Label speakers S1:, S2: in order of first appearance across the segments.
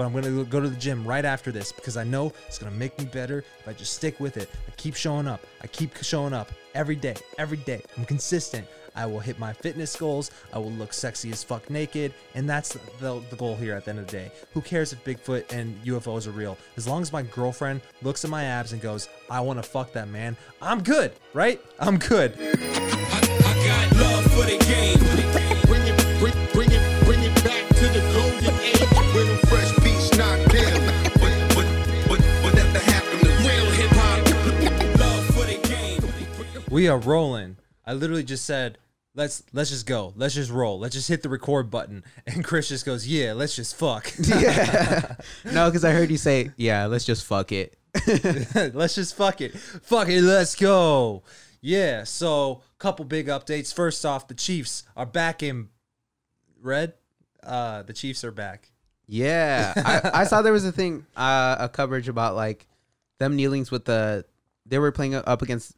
S1: but I'm gonna go to the gym right after this because I know it's gonna make me better if I just stick with it. I keep showing up. I keep showing up every day, every day. I'm consistent. I will hit my fitness goals. I will look sexy as fuck naked. And that's the, the goal here at the end of the day. Who cares if Bigfoot and UFOs are real? As long as my girlfriend looks at my abs and goes, I want to fuck that man, I'm good, right? I'm good.
S2: I, I
S1: We are rolling. I literally just said, let's let's just go. Let's just roll. Let's just hit the record button. And Chris just goes, yeah, let's just fuck.
S3: yeah. No, because I heard you say, yeah, let's just fuck it.
S1: let's just fuck it. Fuck it, let's go. Yeah, so couple big updates. First off, the Chiefs are back in red. Uh the Chiefs are back.
S3: Yeah. I, I saw there was a thing, uh, a coverage about like them kneelings with the, they were playing up against,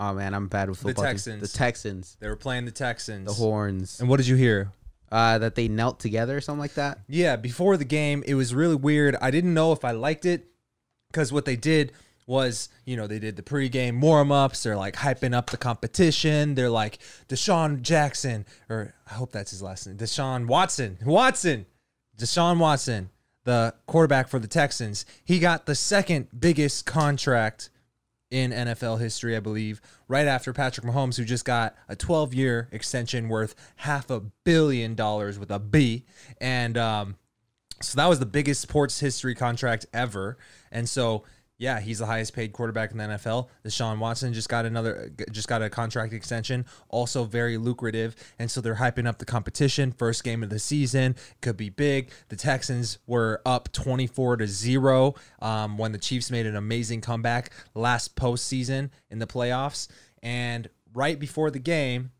S3: oh man, I'm bad with football. teams.
S1: Texans.
S3: The Texans.
S1: They were playing the Texans.
S3: The Horns.
S1: And what did you hear?
S3: Uh, that they knelt together or something like that.
S1: Yeah, before the game, it was really weird. I didn't know if I liked it because what they did was, you know, they did the pregame warm ups. They're like hyping up the competition. They're like Deshaun Jackson, or I hope that's his last name, Deshaun Watson. Watson, Deshaun Watson, the quarterback for the Texans. He got the second biggest contract in NFL history, I believe, right after Patrick Mahomes, who just got a 12 year extension worth half a billion dollars with a B. And um, so that was the biggest sports history contract ever. And so, yeah, he's the highest paid quarterback in the NFL. Deshaun Watson just got another, just got a contract extension, also very lucrative. And so they're hyping up the competition. First game of the season could be big. The Texans were up 24 to zero um, when the Chiefs made an amazing comeback last postseason in the playoffs. And right before the game,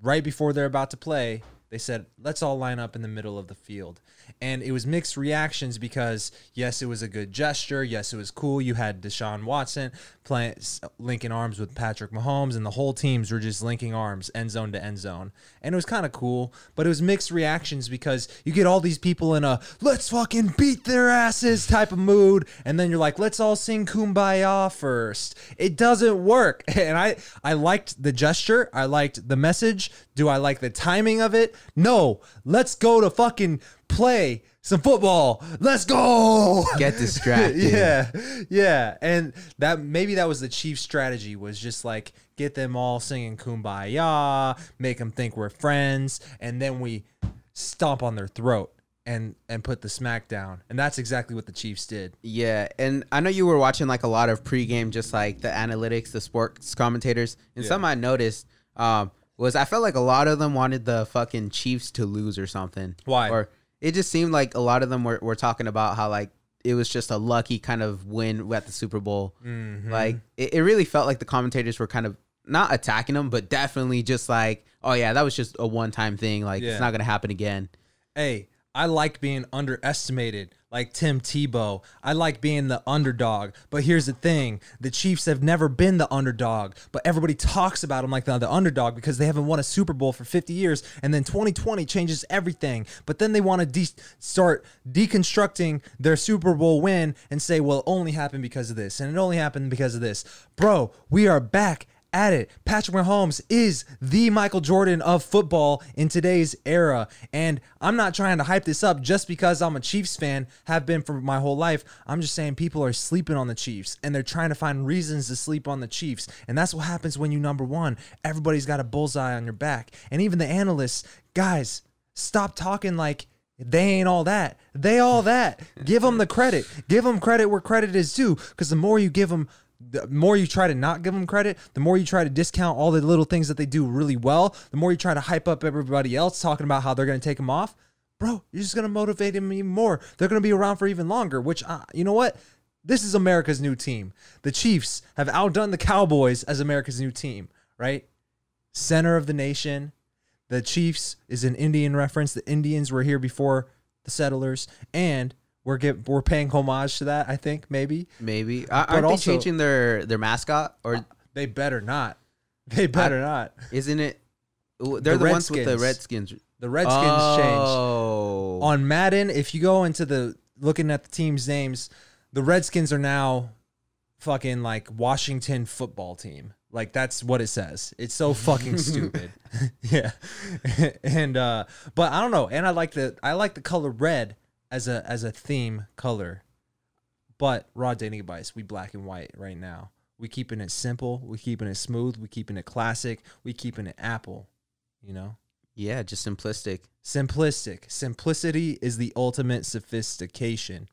S1: right before they're about to play, they said, let's all line up in the middle of the field. And it was mixed reactions because, yes, it was a good gesture. Yes, it was cool. You had Deshaun Watson playing, linking arms with Patrick Mahomes, and the whole teams were just linking arms, end zone to end zone. And it was kind of cool, but it was mixed reactions because you get all these people in a let's fucking beat their asses type of mood. And then you're like, let's all sing Kumbaya first. It doesn't work. And I, I liked the gesture, I liked the message. Do I like the timing of it? No. Let's go to fucking play some football. Let's go.
S3: Get distracted.
S1: yeah. Yeah. And that maybe that was the chief strategy was just like get them all singing kumbaya, make them think we're friends, and then we stomp on their throat and and put the smack down. And that's exactly what the Chiefs did.
S3: Yeah, and I know you were watching like a lot of pregame, just like the analytics, the sports commentators, and
S1: Yeah.
S3: some I noticed um, was I felt like a lot of them wanted the fucking Chiefs to lose or something.
S1: Why?
S3: Or it just seemed like a lot of them were, were talking about how like it was just a lucky kind of win at the Super Bowl.
S1: Mm-hmm.
S3: Like it, it really felt like the commentators were kind of not attacking them, but definitely just like, oh yeah, that was just a one time thing. Like
S1: Yeah.
S3: it's not gonna happen again.
S1: hey, I like being underestimated, like Tim Tebow. I like being the underdog. But here's the thing the Chiefs have never been the underdog, but everybody talks about them like they're the underdog because they haven't won a Super Bowl for 50 years. And then 2020 changes everything. But then they want to de- start deconstructing their Super Bowl win and say, well, it only happened because of this, and it only happened because of this. Bro, we are back at it. Patrick Mahomes is the Michael Jordan of football in today's era. And I'm not trying to hype this up just because I'm a Chiefs fan, have been for my whole life. I'm just saying people are sleeping on the Chiefs and they're trying to find reasons to sleep on the Chiefs. And that's what happens when you number one. Everybody's got a bullseye on your back. And even the analysts, guys, stop talking like they ain't all that. They all that. give them the credit. Give them credit where credit is due. Because the more you give them, the more you try to not give them credit, the more you try to discount all the little things that they do really well, the more you try to hype up everybody else talking about how they're going to take them off. Bro, you're just going to motivate them even more. They're going to be around for even longer, which, uh, you know what? This is America's new team. The Chiefs have outdone the Cowboys as America's new team, right? Center of the nation. The Chiefs is an Indian reference. The Indians were here before the settlers, and we're get we're paying homage to that. I think maybe
S3: Maybe Are-
S1: But
S3: aren't
S1: also-
S3: they changing their their mascot or
S1: they better not. They better not.
S3: isn't it? They're the, ones with the
S1: Redskins. The Redskins changed
S3: oh.
S1: on Madden. If you go into the looking at the team's names, the Redskins are now fucking like Washington football team. Like that's what it says. It's so fucking stupid. yeah. and uh but I don't know. And I like the I like the color red as a as a theme color. But raw dating advice, we black and white right now. We keeping it simple, we keeping it smooth, we keeping it classic, we keeping it apple, you know?
S3: Yeah, just simplistic.
S1: Simplistic. Simplicity is the ultimate sophistication.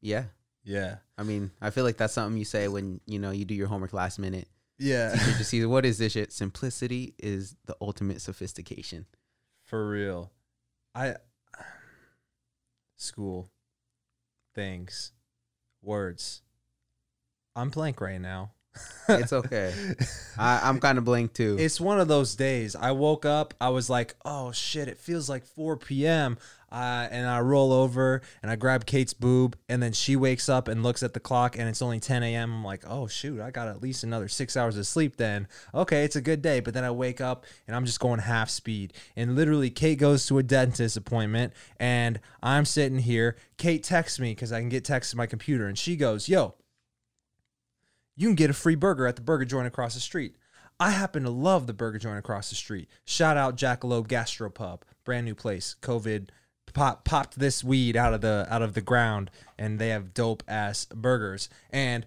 S3: Yeah.
S1: Yeah.
S3: I mean, I feel like that's something you say when, you know, you do your homework last minute.
S1: Yeah.
S3: Just see what is this shit? Simplicity is the ultimate sophistication.
S1: For real. I school things words. I'm blank right now.
S3: It's okay. I, I'm kind of blank too.
S1: It's one of those days. I woke up, I was like, "Oh shit, it feels like 4 p.m." Uh, and I roll over and I grab Kate's boob, and then she wakes up and looks at the clock, and it's only 10 a.m. I'm like, "Oh shoot, I got at least another six hours of sleep." Then, okay, it's a good day. But then I wake up and I'm just going half speed, and literally, Kate goes to a dentist appointment, and I'm sitting here. Kate texts me because I can get texts to my computer, and she goes, "Yo." You can get a free burger at the burger joint across the street. I happen to love the burger joint across the street. Shout out Jackalope Gastropub, brand new place. COVID pop, popped this weed out of the out of the ground, and they have dope ass burgers. And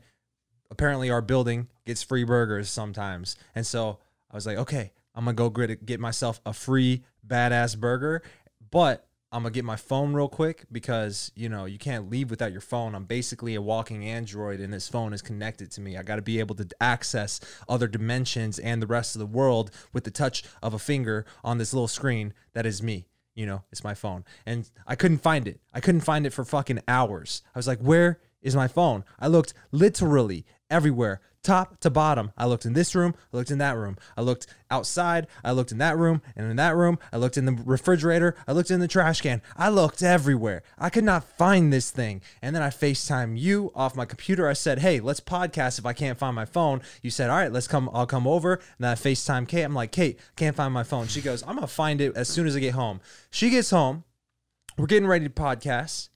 S1: apparently, our building gets free burgers sometimes. And so I was like, okay, I'm gonna go get get myself a free badass burger, but I'm gonna get my phone real quick because you know you can't leave without your phone. I'm basically a walking android, and this phone is connected to me. I got to be able to access other dimensions and the rest of the world with the touch of a finger on this little screen that is me. You know, it's my phone, and I couldn't find it. I couldn't find it for fucking hours. I was like, where is my phone? I looked literally everywhere top to bottom. I looked in this room, I looked in that room, I looked outside, I looked in that room, and in that room, I looked in the refrigerator, I looked in the trash can. I looked everywhere. I could not find this thing. And then I FaceTime you off my computer. I said, Hey, let's podcast if I can't find my phone. You said, All right, let's come, I'll come over. And then I FaceTime Kate. I'm like, Kate, can't find my phone. She goes, I'm gonna find it as soon as I get home. She gets home. We're getting ready to podcast.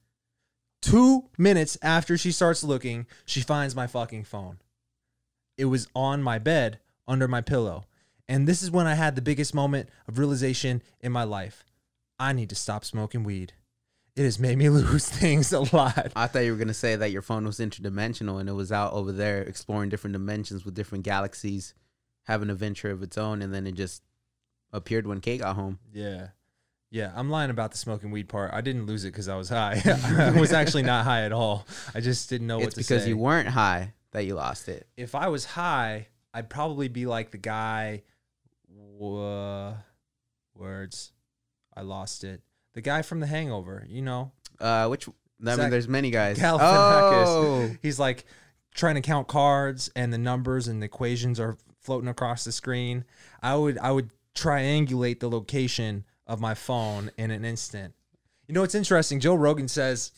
S1: Two minutes after she starts looking, she finds my fucking phone it was on my bed under my pillow. And this is when I had the biggest moment of realization in my life. I need to stop smoking weed. It has made me lose things a lot.
S3: I thought you were gonna say that your phone was interdimensional and it was out over there exploring different dimensions with different galaxies, having a venture of its own, and then it just appeared when Kate got home.
S1: Yeah. Yeah, I'm lying about the smoking weed part. I didn't lose it because I was high. I was actually not high at all. I just didn't know what
S3: it's
S1: to
S3: because
S1: say.
S3: you weren't high that you lost it.
S1: if I was high, I'd probably be like the guy. Words, I lost it. The guy from The Hangover, you know,
S3: Uh, which I mean, there's many guys.
S1: Galifianakis.
S3: Oh,
S1: He's like trying to count cards, and the numbers and the equations are floating across the screen. I would I would triangulate the location of my phone in an instant. You know, it's interesting. Joe Rogan says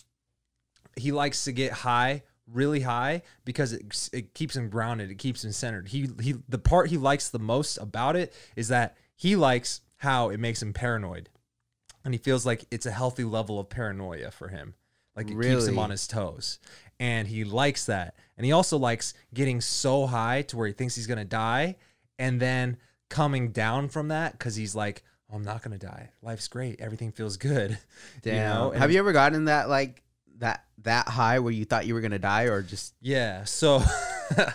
S1: he likes to get high, really high, because it, it keeps him grounded. It keeps him centered. He he the part he likes the most about it is that he likes how it makes him paranoid, and he feels like it's a healthy level of paranoia for him. Like it keeps him on his toes, and he likes that. And he also likes getting so high to where he thinks he's gonna die, and then coming down from that because he's like, Oh, I'm not gonna die. Life's great. Everything feels good.
S3: damn.
S1: You know?
S3: Have you ever gotten that like that that high where you thought you were gonna die, or just
S1: Yeah. So,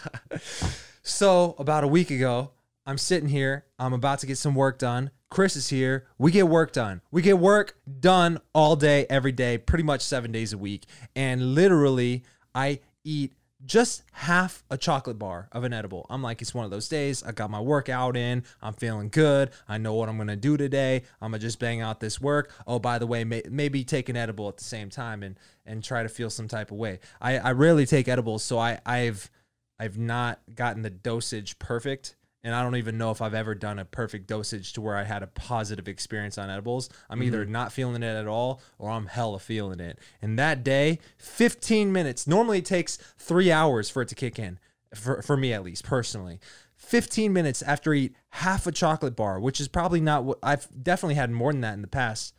S1: so about a week ago, I'm sitting here. I'm about to get some work done. Chris is here. We get work done. We get work done all day, every day, pretty much seven days a week. And literally, I eat just half a chocolate bar of an edible. I'm like, it's one of those days. I got my workout in. I'm feeling good. I know what I'm going to do today. I'm going to just bang out this work. Oh, by the way, may, maybe take an edible at the same time and, and try to feel some type of way. I, I rarely take edibles, so I, I've, I've not gotten the dosage perfect. And I don't even know if I've ever done a perfect dosage to where I had a positive experience on edibles. I'm either mm-hmm. not feeling it at all or I'm hella feeling it. And that day, 15 minutes, normally it takes three hours for it to kick in, for, for me at least, personally. 15 minutes after I eat half a chocolate bar, which is probably not what I've definitely had more than that in the past.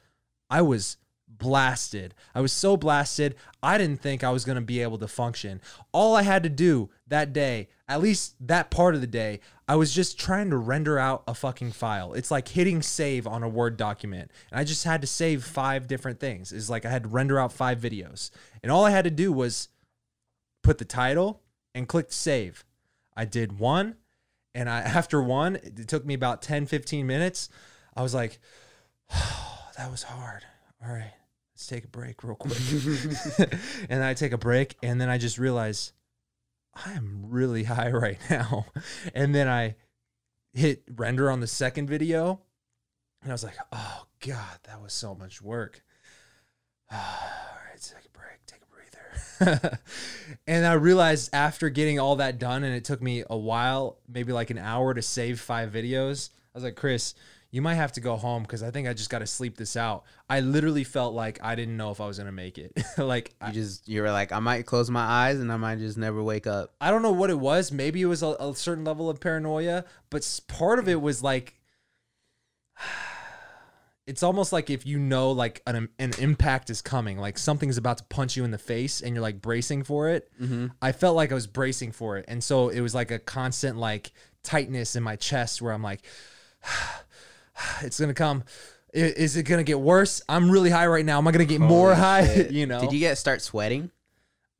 S1: I was blasted. I was so blasted, I didn't think I was going to be able to function. All I had to do that day, at least that part of the day, I was just trying to render out a fucking file. It's like hitting save on a Word document. And I just had to save five different things. It's like I had to render out five videos. And all I had to do was put the title and click save. I did one and I after one, it took me about 10 15 minutes. I was like, oh, that was hard. All right, let's take a break real quick. and I take a break and then I just realize I am really high right now. And then I hit render on the second video and I was like, oh God, that was so much work. All right, take a break, take a breather. and I realized after getting all that done, and it took me a while, maybe like an hour to save five videos, I was like, Chris, you might have to go home because I think I just got to sleep this out. I literally felt like I didn't know if I was going to make it. like,
S3: You
S1: I,
S3: just you were like, I might close my eyes and I might just never wake up.
S1: I don't know what it was. Maybe it was a, a certain level of paranoia, but part of it was like, it's almost like if you know like an, an impact is coming, like something's about to punch you in the face and you're like bracing for it. Mm-hmm. I felt like I was bracing for it. And so it was like a constant like tightness in my chest where I'm like, it's going to come. Is it going to get worse? I'm really high right now. Am I going to get more high? you know?
S3: Did you get start sweating?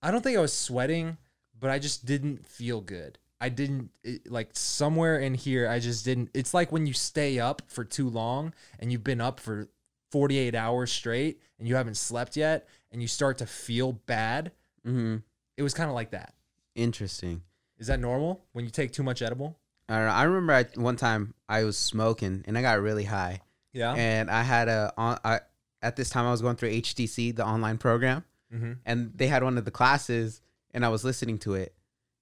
S1: I don't think I was sweating, but I just didn't feel good. I didn't it, like somewhere in here. I just didn't. It's like when you stay up for too long and you've been up for 48 hours straight and you haven't slept yet and you start to feel bad.
S3: Mm-hmm.
S1: It was kind of like that.
S3: Interesting.
S1: Is that normal when you take too much edible?
S3: I don't know. I remember I, one time I was smoking and I got really high,
S1: Yeah.
S3: and I had a on. I, at this time I was going through HTC, the online program,
S1: Mhm.
S3: and they had one of the classes, and I was listening to it,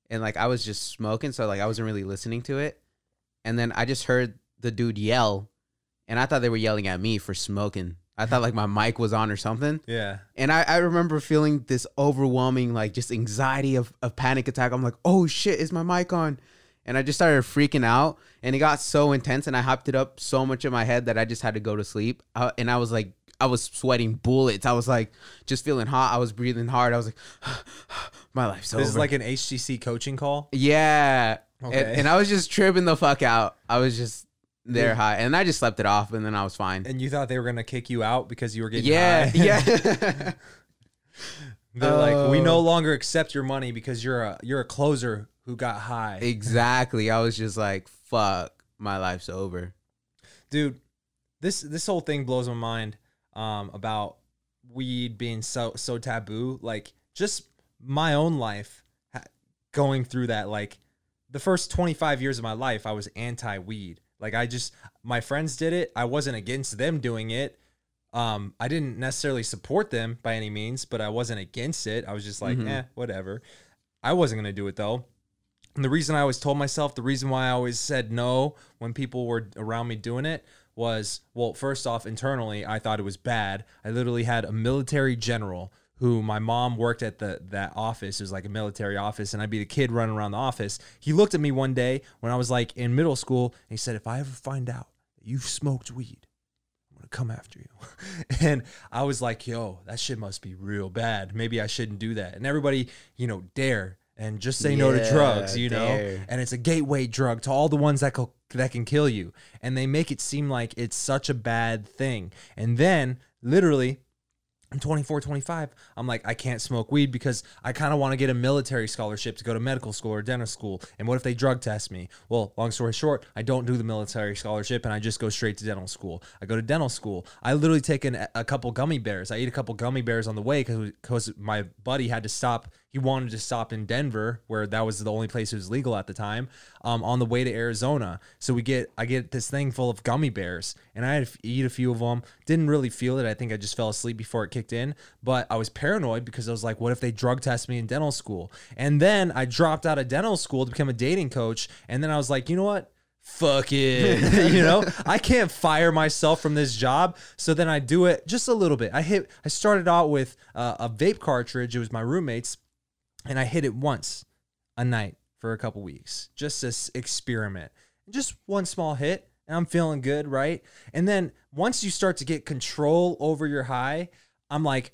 S3: and like I was just smoking, so like I wasn't really listening to it, and then I just heard the dude yell, and I thought they were yelling at me for smoking. I thought like my mic was on or something.
S1: yeah.
S3: And I, I remember feeling this overwhelming, like just anxiety of, of panic attack. I'm like, oh shit, is my mic on? And I just started freaking out. And it got so intense and I hopped it up so much in my head that I just had to go to sleep. Uh, and I was like, I was sweating bullets. I was like, just feeling hot. I was breathing hard. I was like, my life's so
S1: This
S3: over.
S1: is like an HTC coaching call.
S3: yeah. And-
S1: Okay.
S3: And, I was just tripping the fuck out. I was just there high. And I just slept it off and then I was fine.
S1: And you thought they were going to kick you out because you were getting
S3: Yeah.
S1: high.
S3: Yeah.
S1: They're like, we
S3: Oh.
S1: no longer accept your money because you're a you're a closer who got high.
S3: Exactly. I was just like, fuck, my life's over.
S1: dude this this whole thing blows my mind um about weed being so so taboo like just my own life going through that like the first 25 years of my life i was anti weed like i just my friends did it i wasn't against them doing it um i didn't necessarily support them by any means but i wasn't against it i was just like
S3: Mhm.
S1: eh whatever i wasn't going to do it though and the reason I always told myself, the reason why I always said no when people were around me doing it was, well, first off, internally, I thought it was bad. I literally had a military general who my mom worked at the that office. It was like a military office, and I'd be the kid running around the office. He looked at me one day when I was like in middle school, and he said, "If I ever find out that you've smoked weed, gonna come after you. and I was like, yo, that shit must be real bad. Maybe I shouldn't do that. And everybody, you know, dare and just say no to drugs, you know?
S3: dare.
S1: And it's a gateway drug to all the ones that co- that can kill you. And they make it seem like it's such a bad thing. And then literally I'm 24, 25. I'm like, I can't smoke weed because I kind of want to get a military scholarship to go to medical school or dental school. And what if they drug test me? Well, long story short, I don't do the military scholarship and I just go straight to dental school. I go to dental school. I literally take an, a couple gummy bears. I eat a couple gummy bears on the way because my buddy had to stop. He wanted to stop in Denver, where that was the only place it was legal at the time, um, on the way to Arizona. So we get, I get this thing full of gummy bears, and I had to eat a few of them. Didn't really feel it. I think I just fell asleep before it kicked in. But I was paranoid because I was like, what if they drug test me in dental school? And then I dropped out of dental school to become a dating coach. And then I was like, you know what? Fuck it. you know, I can't fire myself from this job. So then I do it just a little bit. I hit, I started out with uh, a vape cartridge. It was my roommate's and I hit it once a night for a couple weeks, just this experiment. Just one small hit, and I'm feeling good, right? And then once you start to get control over your high, I'm like,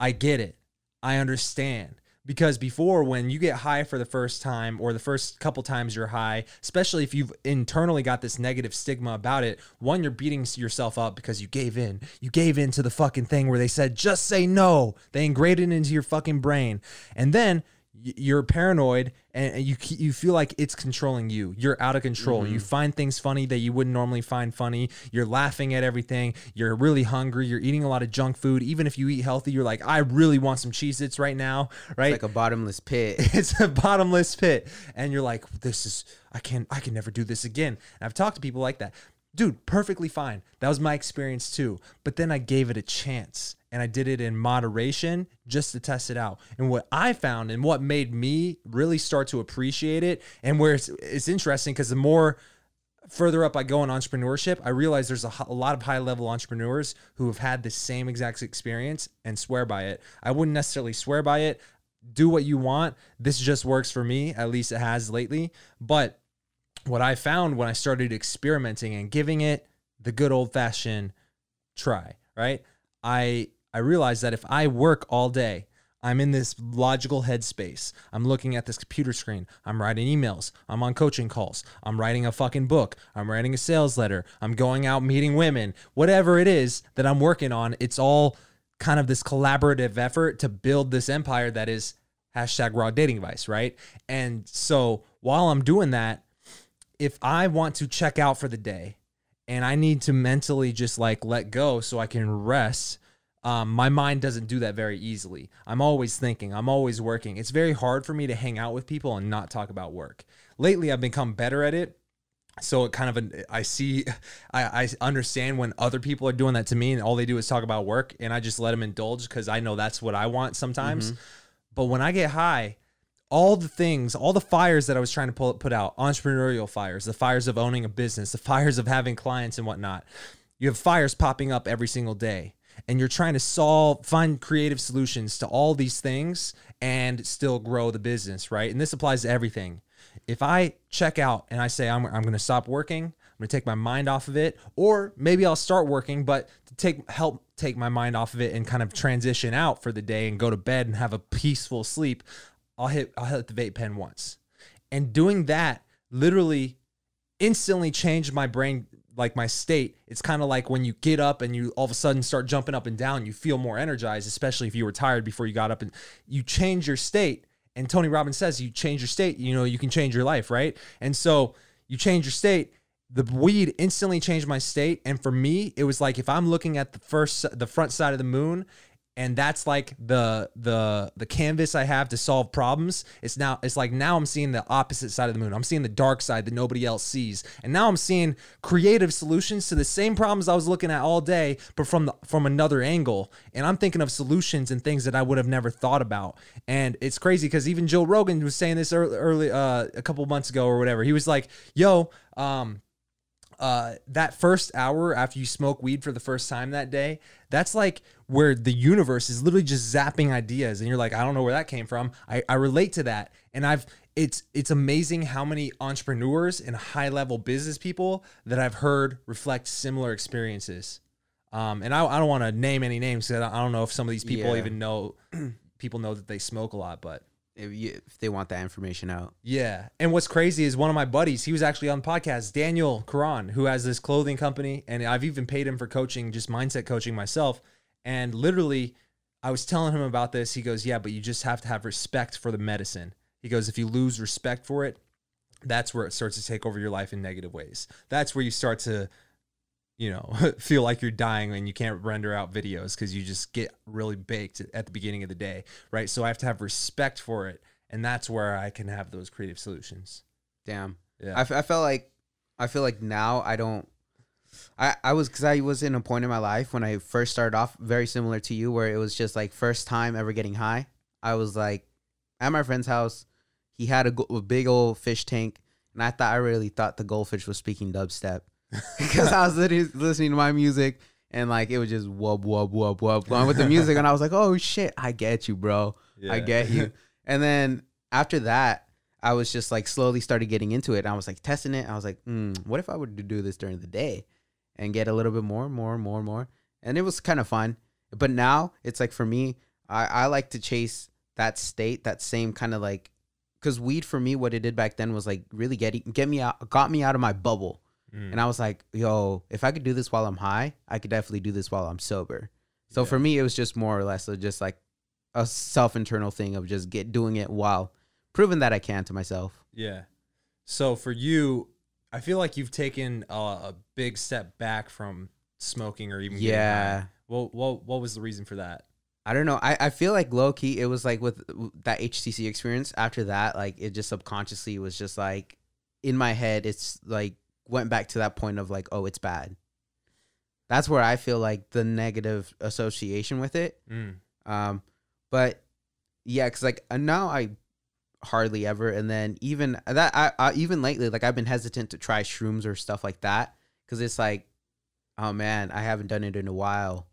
S1: I get it. I understand. Because before, when you get high for the first time or the first couple times you're high, especially if you've internally got this negative stigma about it, one, you're beating yourself up because you gave in. You gave in to the fucking thing where they said, just say no. They ingrained it into your fucking brain. And then you're paranoid and and you you feel like it's controlling you. You're out of control. You mm-hmm. find things funny that you wouldn't normally find funny. You're laughing at everything. You're really hungry. You're eating a lot of junk food. Even if you eat healthy, you're like, I really want some Cheez-Its right now, right?
S3: like a bottomless pit.
S1: it's a bottomless pit and you're like this is i can't i can never do this again and i've talked to people like that dude perfectly fine that was my experience too but then i gave it a chance and i did it in moderation just to test it out and what i found and what made me really start to appreciate it and where it's, it's interesting because the more further up I go in entrepreneurship, I realize there's a, a lot of high level entrepreneurs who have had the same exact experience and swear by it. I wouldn't necessarily swear by it. Do what you want. This just works for me. At least it has lately. But what I found when I started experimenting and giving it the good old fashioned try, right? I I realized that if I work all day, I'm in this logical headspace. I'm looking at this computer screen. I'm writing emails. I'm on coaching calls. I'm writing a fucking book. I'm writing a sales letter. I'm going out meeting women. Whatever it is that I'm working on, it's all kind of this collaborative effort to build this empire that is hashtag raw dating advice, right? And so while I'm doing that, if I want to check out for the day and I need to mentally just like let go so I can rest, um, my mind doesn't do that very easily. I'm always thinking, I'm always working. It's very hard for me to hang out with people and not talk about work. Lately, I've become better at it. So it kind of, I see, I, I understand when other people are doing that to me and all they do is talk about work and I just let them indulge because I know that's what I want sometimes. But when I get high, all the things, all the fires that I was trying to pull, put out, entrepreneurial fires, the fires of owning a business, the fires of having clients and whatnot, you have fires popping up every single day. And you're trying to solve, find creative solutions to all these things and still grow the business, right? And this applies to everything. If I check out and I say, I'm, I'm going to stop working, I'm going to take my mind off of it, or maybe I'll start working, but to take help take my mind off of it and kind of transition out for the day and go to bed and have a peaceful sleep, I'll hit I'll hit the vape pen once. And doing that literally instantly changed my brain like my state. It's kind of like when you get up and you all of a sudden start jumping up and down you feel more energized especially if you were tired before you got up and you change your state. And tony robbins says you change your state you know you can change your life right? And so you change your state. The weed instantly changed my state. And for me it was like if i'm looking at the first the front side of the moon and that's like the the the canvas I have to solve problems. It's now it's like now I'm seeing the opposite side of the moon. I'm seeing the dark side that nobody else sees. And now I'm seeing creative solutions to the same problems I was looking at all day, but from the from another angle. And I'm thinking of solutions and things that I would have never thought about. And it's crazy because even Joe Rogan was saying this early, early uh, a couple months ago or whatever. He was like, "Yo, um, uh, that first hour after you smoke weed for the first time that day, that's like where the universe is literally just zapping ideas, and you're like, I don't know where that came from. I, I relate to that, and I've it's it's amazing how many entrepreneurs and high level business people that I've heard reflect similar experiences. Um, and I, I don't want to name any names because I don't know if some of these people
S3: Yeah.
S1: even know people know that they smoke a lot, but
S3: if, you, if they want that information out.
S1: yeah. And what's crazy is one of my buddies, he was actually on the podcast, Daniel Karan, who has this clothing company. And I've even paid him for coaching, just mindset coaching myself. And literally, I was telling him about this. He goes, Yeah, but you just have to have respect for the medicine. He goes, If you lose respect for it, that's where it starts to take over your life in negative ways. That's where you start to, you know, feel like you're dying and you can't render out videos because you just get really baked at the beginning of the day, right? So I have to have respect for it, and that's where I can have those creative solutions.
S3: Damn.
S1: Yeah.
S3: I, f- I felt like I feel like now I don't. I, I was because I was in a point in my life when I first started off very similar to you where it was just like first time ever getting high. I was like at my friend's house. He had a, a big old fish tank, and I thought I really thought the goldfish was speaking dubstep because I was literally listening to my music and like it was just wub wub wub wub going with the music, and I was like, oh shit, I get you, bro. I get you. and then after that, I was just like slowly started getting into it. I was like testing it. I was like, mm, what if I were to do this during the day and get a little bit more, more, more, more? And it was kind of fun. But now it's like for me, I, I like to chase that state, that same kind of like, because weed for me, what it did back then was like really get get me out, got me out of my bubble,
S1: Mm.
S3: and I was like, yo, if I could do this while I'm high, I could definitely do this while I'm sober. So for me, it was just more or less just like a self internal thing of just get doing it while proving that I can to myself.
S1: Yeah. So for you, I feel like you've taken a, a big step back from smoking or even
S3: Yeah.
S1: Well, what what was the reason for that?
S3: I don't know. I, I feel like low key, it was like with that HTC experience. After that, like it just subconsciously was just like in my head, it's like went back to that point of like, oh, it's bad. That's where I feel like the negative association with it.
S1: Mm.
S3: Um, but yeah, cause like uh, now I hardly ever, and then even that, I, I even lately, like I've been hesitant to try shrooms or stuff like that, cause it's like, oh man, I haven't done it in a while.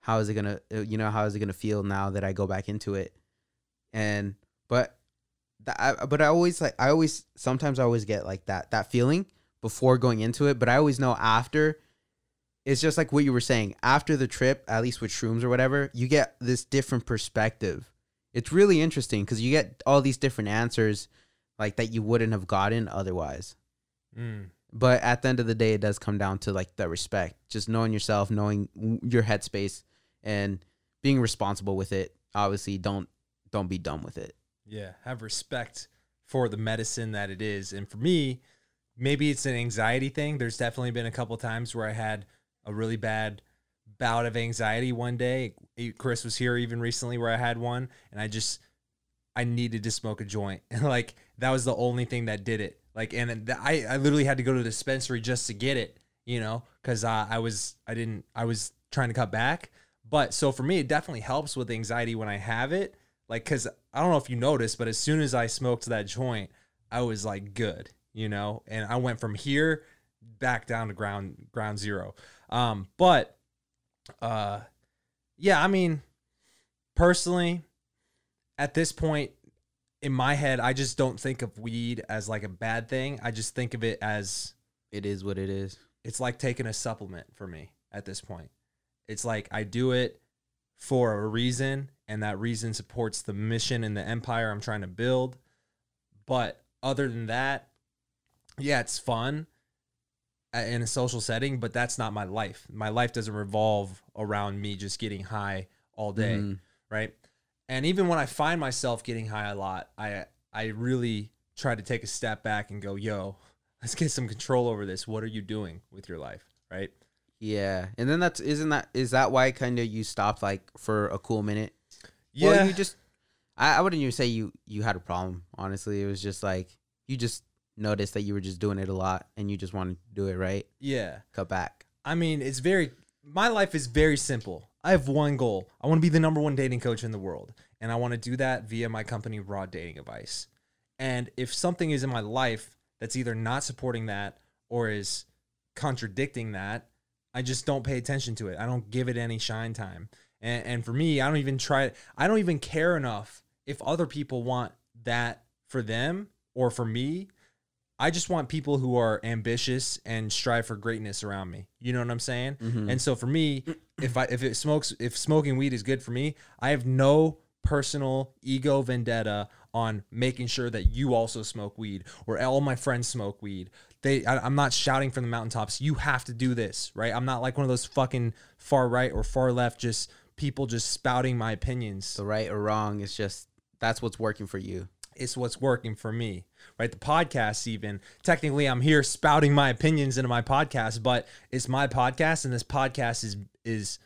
S3: How is it gonna, uh, you know, how is it gonna feel now that I go back into it? And but I, but I always like, I always sometimes I always get like that that feeling before going into it, but I always know after it's just like what you were saying after the trip at least with shrooms or whatever you get this different perspective. It's really interesting because you get all these different answers like that you wouldn't have gotten otherwise.
S1: Mm.
S3: but at the end of the day it does come down to like the respect. Just knowing yourself knowing your headspace and being responsible with it. Obviously don't don't be dumb with it.
S1: Yeah, have respect for the medicine that it is. And for me, maybe it's an anxiety thing. There's definitely been a couple times where I had a really bad bout of anxiety one day. Chris was here even recently where I had one and I just I needed to smoke a joint. And like that was the only thing that did it. Like and I I literally had to go to the dispensary just to get it, you know, cuz uh, I was I didn't I was trying to cut back. But so for me it definitely helps with anxiety when I have it like because i don't know if you noticed but as soon as i smoked that joint i was like good you know and i went from here back down to ground ground zero um but uh yeah i mean personally at this point in my head i just don't think of weed as like a bad thing i just think of it as
S3: it is what it is
S1: it's like taking a supplement for me at this point. It's like I do it for a reason, and that reason supports the mission and the empire I'm trying to build. But other than that, yeah, it's fun uh, in a social setting, but that's not my life. My life doesn't revolve around me just getting high all day,
S3: Mhm.
S1: right? And even when I find myself getting high a lot, I I really try to take a step back and go, "Yo, let's get some control over this. What are you doing with your life?" Right?
S3: yeah and then that's isn't that is that why kind of you stopped like for a cool minute
S1: Yeah.
S3: Well, you just I, I wouldn't even say you you had a problem. Honestly, it was just like you just noticed that you were just doing it a lot and you just wanted to do it right.
S1: yeah.
S3: Cut back.
S1: I mean, it's very my life is very simple. I have one goal. I want to be the number one dating coach in the world, and I want to do that via my company Raw Dating Advice. And if something is in my life that's either not supporting that or is contradicting that, I just don't pay attention to it. I don't give it any shine time. And, and for me, I don't even try. I don't even care enough if other people want that for them or for me. I just want people who are ambitious and strive for greatness around me. You know what I'm saying? Mm-hmm. And so for me, if I if it smokes if smoking weed is good for me, I have no personal ego vendetta on making sure that you also smoke weed or all my friends smoke weed. They I, I'm not shouting from the mountaintops. You have to do this, right? I'm not like one of those fucking far right or far left just people just spouting my opinions
S3: The right or wrong, it's just that's what's working for you.
S1: it's what's working for me, right? The podcast, even technically, I'm here spouting my opinions into my podcast, but it's my podcast, and this podcast is is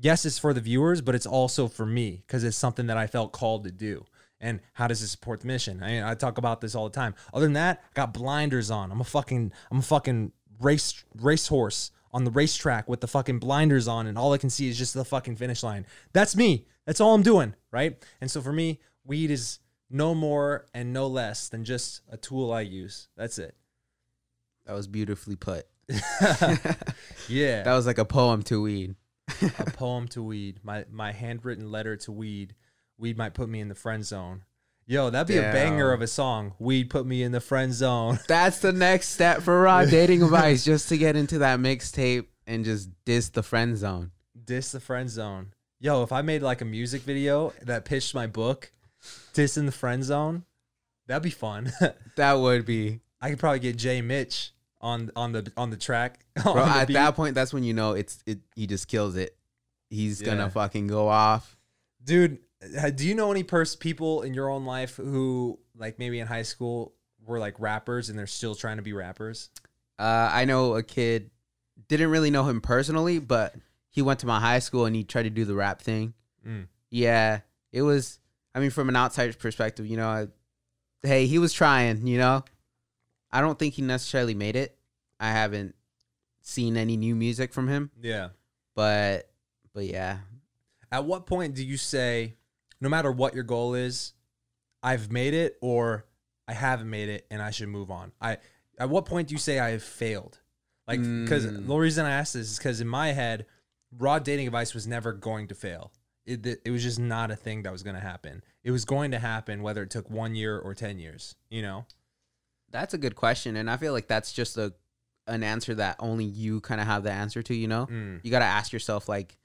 S1: yes, it's for the viewers, but it's also for me because it's something that I felt called to do. And how does it support the mission? I mean, I talk about this all the time. Other than that, I got blinders on. I'm a fucking I'm a fucking race racehorse on the racetrack with the fucking blinders on, and all I can see is just the fucking finish line. That's me. That's all I'm doing, right? And so for me, weed is no more and no less than just a tool I use. That's it.
S3: That was beautifully put.
S1: Yeah.
S3: That was like a poem to weed.
S1: a poem to weed. My my handwritten letter to weed. Weed might put me in the friend zone. Yo, that'd be a banger of a song. Weed put me in the friend zone.
S3: That's the next step for raw dating advice, just to get into that mixtape and just diss the friend zone.
S1: Diss the friend zone. yo, if I made like a music video that pitched my book, Dis in the Friend Zone, that'd be fun.
S3: That would be.
S1: I could probably get Jay Mitch on on the on the track. on the
S3: at
S1: beat.
S3: that point, that's when you know it's it. He just kills it. He's
S1: Yeah.
S3: gonna fucking go off.
S1: dude, uh, do you know any pers- people in your own life who like maybe in high school were like rappers and they're still trying to be rappers?
S3: Uh, I know a kid. Didn't really know him personally, but he went to my high school and he tried to do the rap thing.
S1: Mm.
S3: Yeah, it was. I mean, from an outsider's perspective, you know, I, hey, he was trying. You know, I don't think he necessarily made it. I haven't seen any new music from him,
S1: Yeah.
S3: but but yeah,
S1: At what point do you say, no matter what your goal is, I've made it or I haven't made it and I should move on? I at what point do you say I have failed? Like because
S3: Mm.
S1: the reason I asked this is because in my head, raw dating advice was never going to fail. It, it was just not a thing that was going to happen. It was going to happen whether it took one year or ten years. You know?
S3: that's a good question, and I feel like that's just a an answer that only you kind of have the answer to. You know,
S1: Mm.
S3: you got to ask yourself like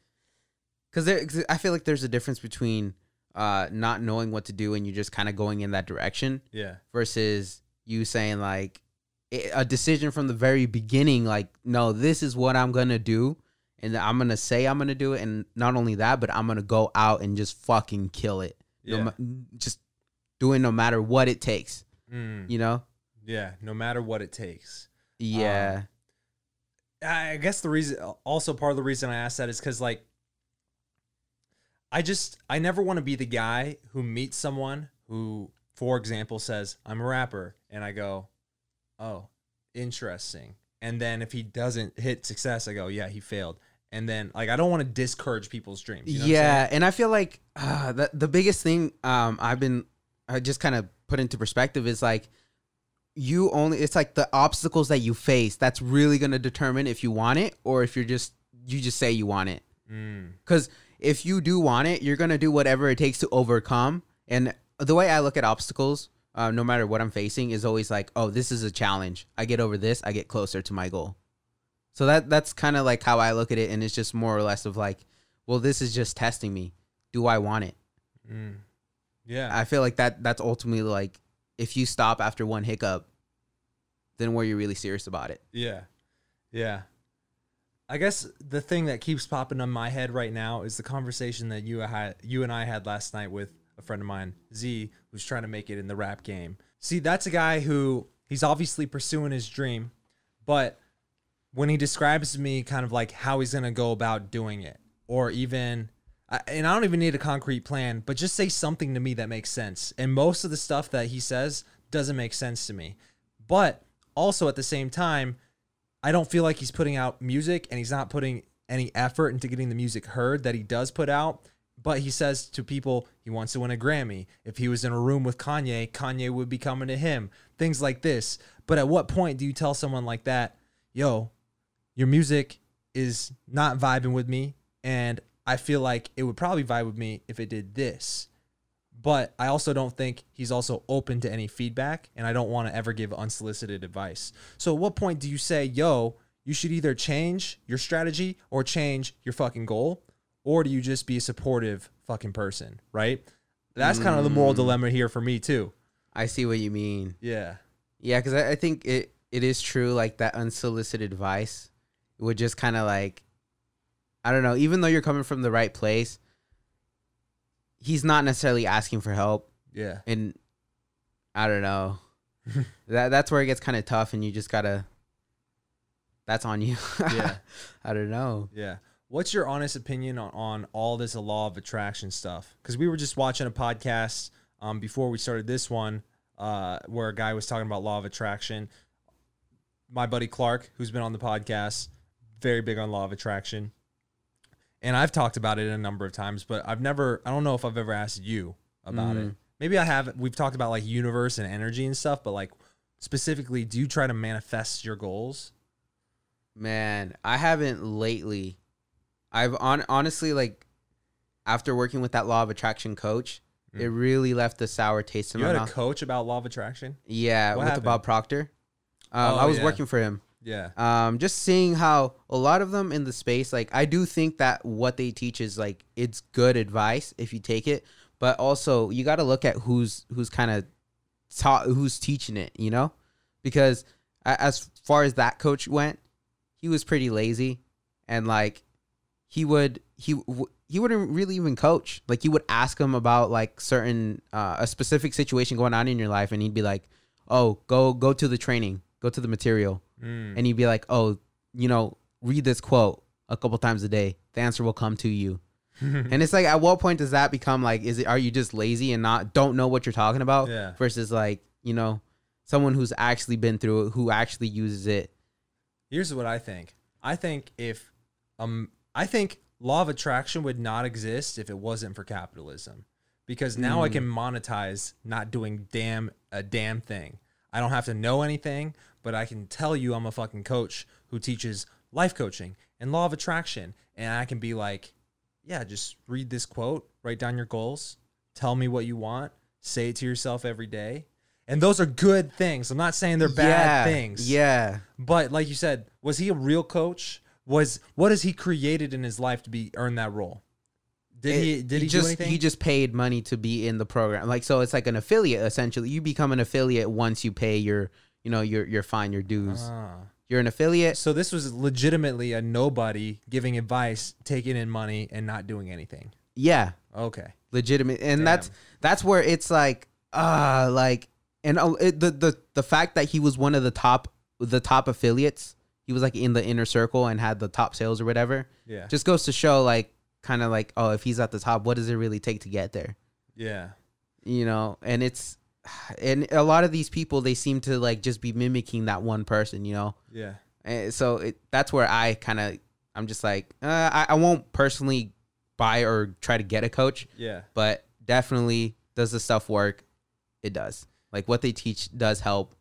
S3: because there i feel like there's a difference between uh not knowing what to do and you just kind of going in that direction
S1: Yeah.
S3: versus you saying like a decision from the very beginning like no this is what i'm gonna do and i'm gonna say i'm gonna do it and not only that but i'm gonna go out and just fucking kill it no
S1: Yeah.
S3: ma- just doing no matter what it takes
S1: Mm.
S3: you know
S1: Yeah. No matter what it takes.
S3: yeah
S1: I guess the reason, also part of the reason I asked that is because like, I just I never want to be the guy who meets someone who, for example, says I'm a rapper, and I go, oh, interesting, and then if he doesn't hit success, I go, yeah, he failed, and then like I don't want to discourage people's dreams. You know
S3: yeah, and I feel like uh, the the biggest thing um, I've been I just kind of put into perspective is like you only it's like the obstacles that you face that's really gonna determine if you want it or if you're just you just say you want it. Because if you do want it, you're gonna do whatever it takes to overcome. And the way I look at obstacles, uh, no matter what I'm facing, is always like, oh, this is a challenge. I get over this, I get closer to my goal. So that that's kind of like how I look at it, and it's just more or less of like, well, this is just testing me. Do I want it?
S1: Mm. Yeah.
S3: I feel like that that's ultimately like, if you stop after one hiccup, then were you really serious about it?
S1: Yeah. Yeah. I guess the thing that keeps popping on my head right now is the conversation that you had you and I had last night with a friend of mine, Z, who's trying to make it in the rap game. See, that's a guy who he's obviously pursuing his dream, but when he describes to me kind of like how he's going to go about doing it or even and I don't even need a concrete plan, but just say something to me that makes sense. And most of the stuff that he says doesn't make sense to me. But also at the same time, I don't feel like he's putting out music and he's not putting any effort into getting the music heard that he does put out. But he says to people he wants to win a Grammy. If he was in a room with Kanye, Kanye would be coming to him. Things like this. But at what point do you tell someone like that, yo, your music is not vibing with me and I feel like it would probably vibe with me if it did this. But I also don't think he's also open to any feedback and I don't want to ever give unsolicited advice. So at what point do you say, "Yo, you should either change your strategy or change your fucking goal?" Or do you just be a supportive fucking person, right? That's kind of the moral mm. dilemma here for me too.
S3: I see what you mean.
S1: Yeah.
S3: Yeah, because I, I think it it is true. Like that unsolicited advice would just kind of like, I don't know. Even though you're coming from the right place, he's not necessarily asking for help,
S1: Yeah.
S3: and I don't know. that that's where it gets kind of tough, and you just gotta. That's on you.
S1: Yeah.
S3: I don't know.
S1: Yeah. What's your honest opinion on, on all this law of attraction stuff? Because we were just watching a podcast um, before we started this one uh, where a guy was talking about law of attraction. My buddy Clark, who's been on the podcast, very big on law of attraction. And I've talked about it a number of times, but I've never, I don't know if I've ever asked you about it. Maybe I have. We've talked about like universe and energy and stuff, but like specifically, do you try to manifest your goals?
S3: Man, I haven't lately. I've on honestly like after working with that law of attraction coach, it really left a sour taste in
S1: Mm. You
S3: my
S1: had a coach about law of attraction?
S3: Yeah,
S1: What
S3: with
S1: happened?
S3: Bob Proctor. Um,
S1: Oh,
S3: I was
S1: yeah.
S3: working for him.
S1: Yeah.
S3: um just seeing how a lot of them in the space like i do think that what they teach is like it's good advice if you take it but also you got to look at who's who's kind of taught who's teaching it you know because as far as that coach went he was pretty lazy and like he would he he wouldn't really even coach like you would ask him about like certain uh, a specific situation going on in your life and he'd be like oh go go to the training go to the material and he'd be like, "Oh, you know, read this quote a couple times a day. The answer will come to you." and it's like, at what point does that become like? Is it are you just lazy and not don't know what you're talking about?
S1: Yeah.
S3: Versus like, you know, someone who's actually been through it, who actually uses it.
S1: Here's what I think. I think if um I think law of attraction would not exist if it wasn't for capitalism. Because now I hmm. can monetize not doing damn a damn thing. I don't have to know anything, but I can tell you I'm a fucking coach who teaches life coaching and law of attraction and I can be like, yeah, just read this quote, write down your goals, tell me what you want, say it to yourself every day. And those are good things. I'm not saying they're bad
S3: yeah,
S1: things.
S3: Yeah.
S1: But like you said, was he a real coach? Was what has he created in his life to be earn that role? Did he did he,
S3: just
S1: do anything?
S3: he just paid money to be in the program. Like so it's like an affiliate essentially. You become an affiliate once you pay your you know your your fine, your dues.
S1: Ah.
S3: You're an affiliate.
S1: So this was legitimately a nobody giving advice, taking in money, and not doing anything.
S3: Yeah.
S1: Okay.
S3: legitimate and
S1: Damn.
S3: that's that's where it's like uh like and uh, it, the the the fact that he was one of the top the top affiliates he was like in the inner circle and had the top sales or whatever
S1: Yeah.
S3: just goes to show like kind of like oh if he's at the top what does it really take to get there
S1: yeah.
S3: you know and it's and a lot of these people they seem to like just be mimicking that one person you know
S1: Yeah.
S3: and so it, that's where I kind of I'm just like uh, I, I won't personally buy or try to get a coach
S1: Yeah.
S3: but definitely does the stuff work it does like what they teach does help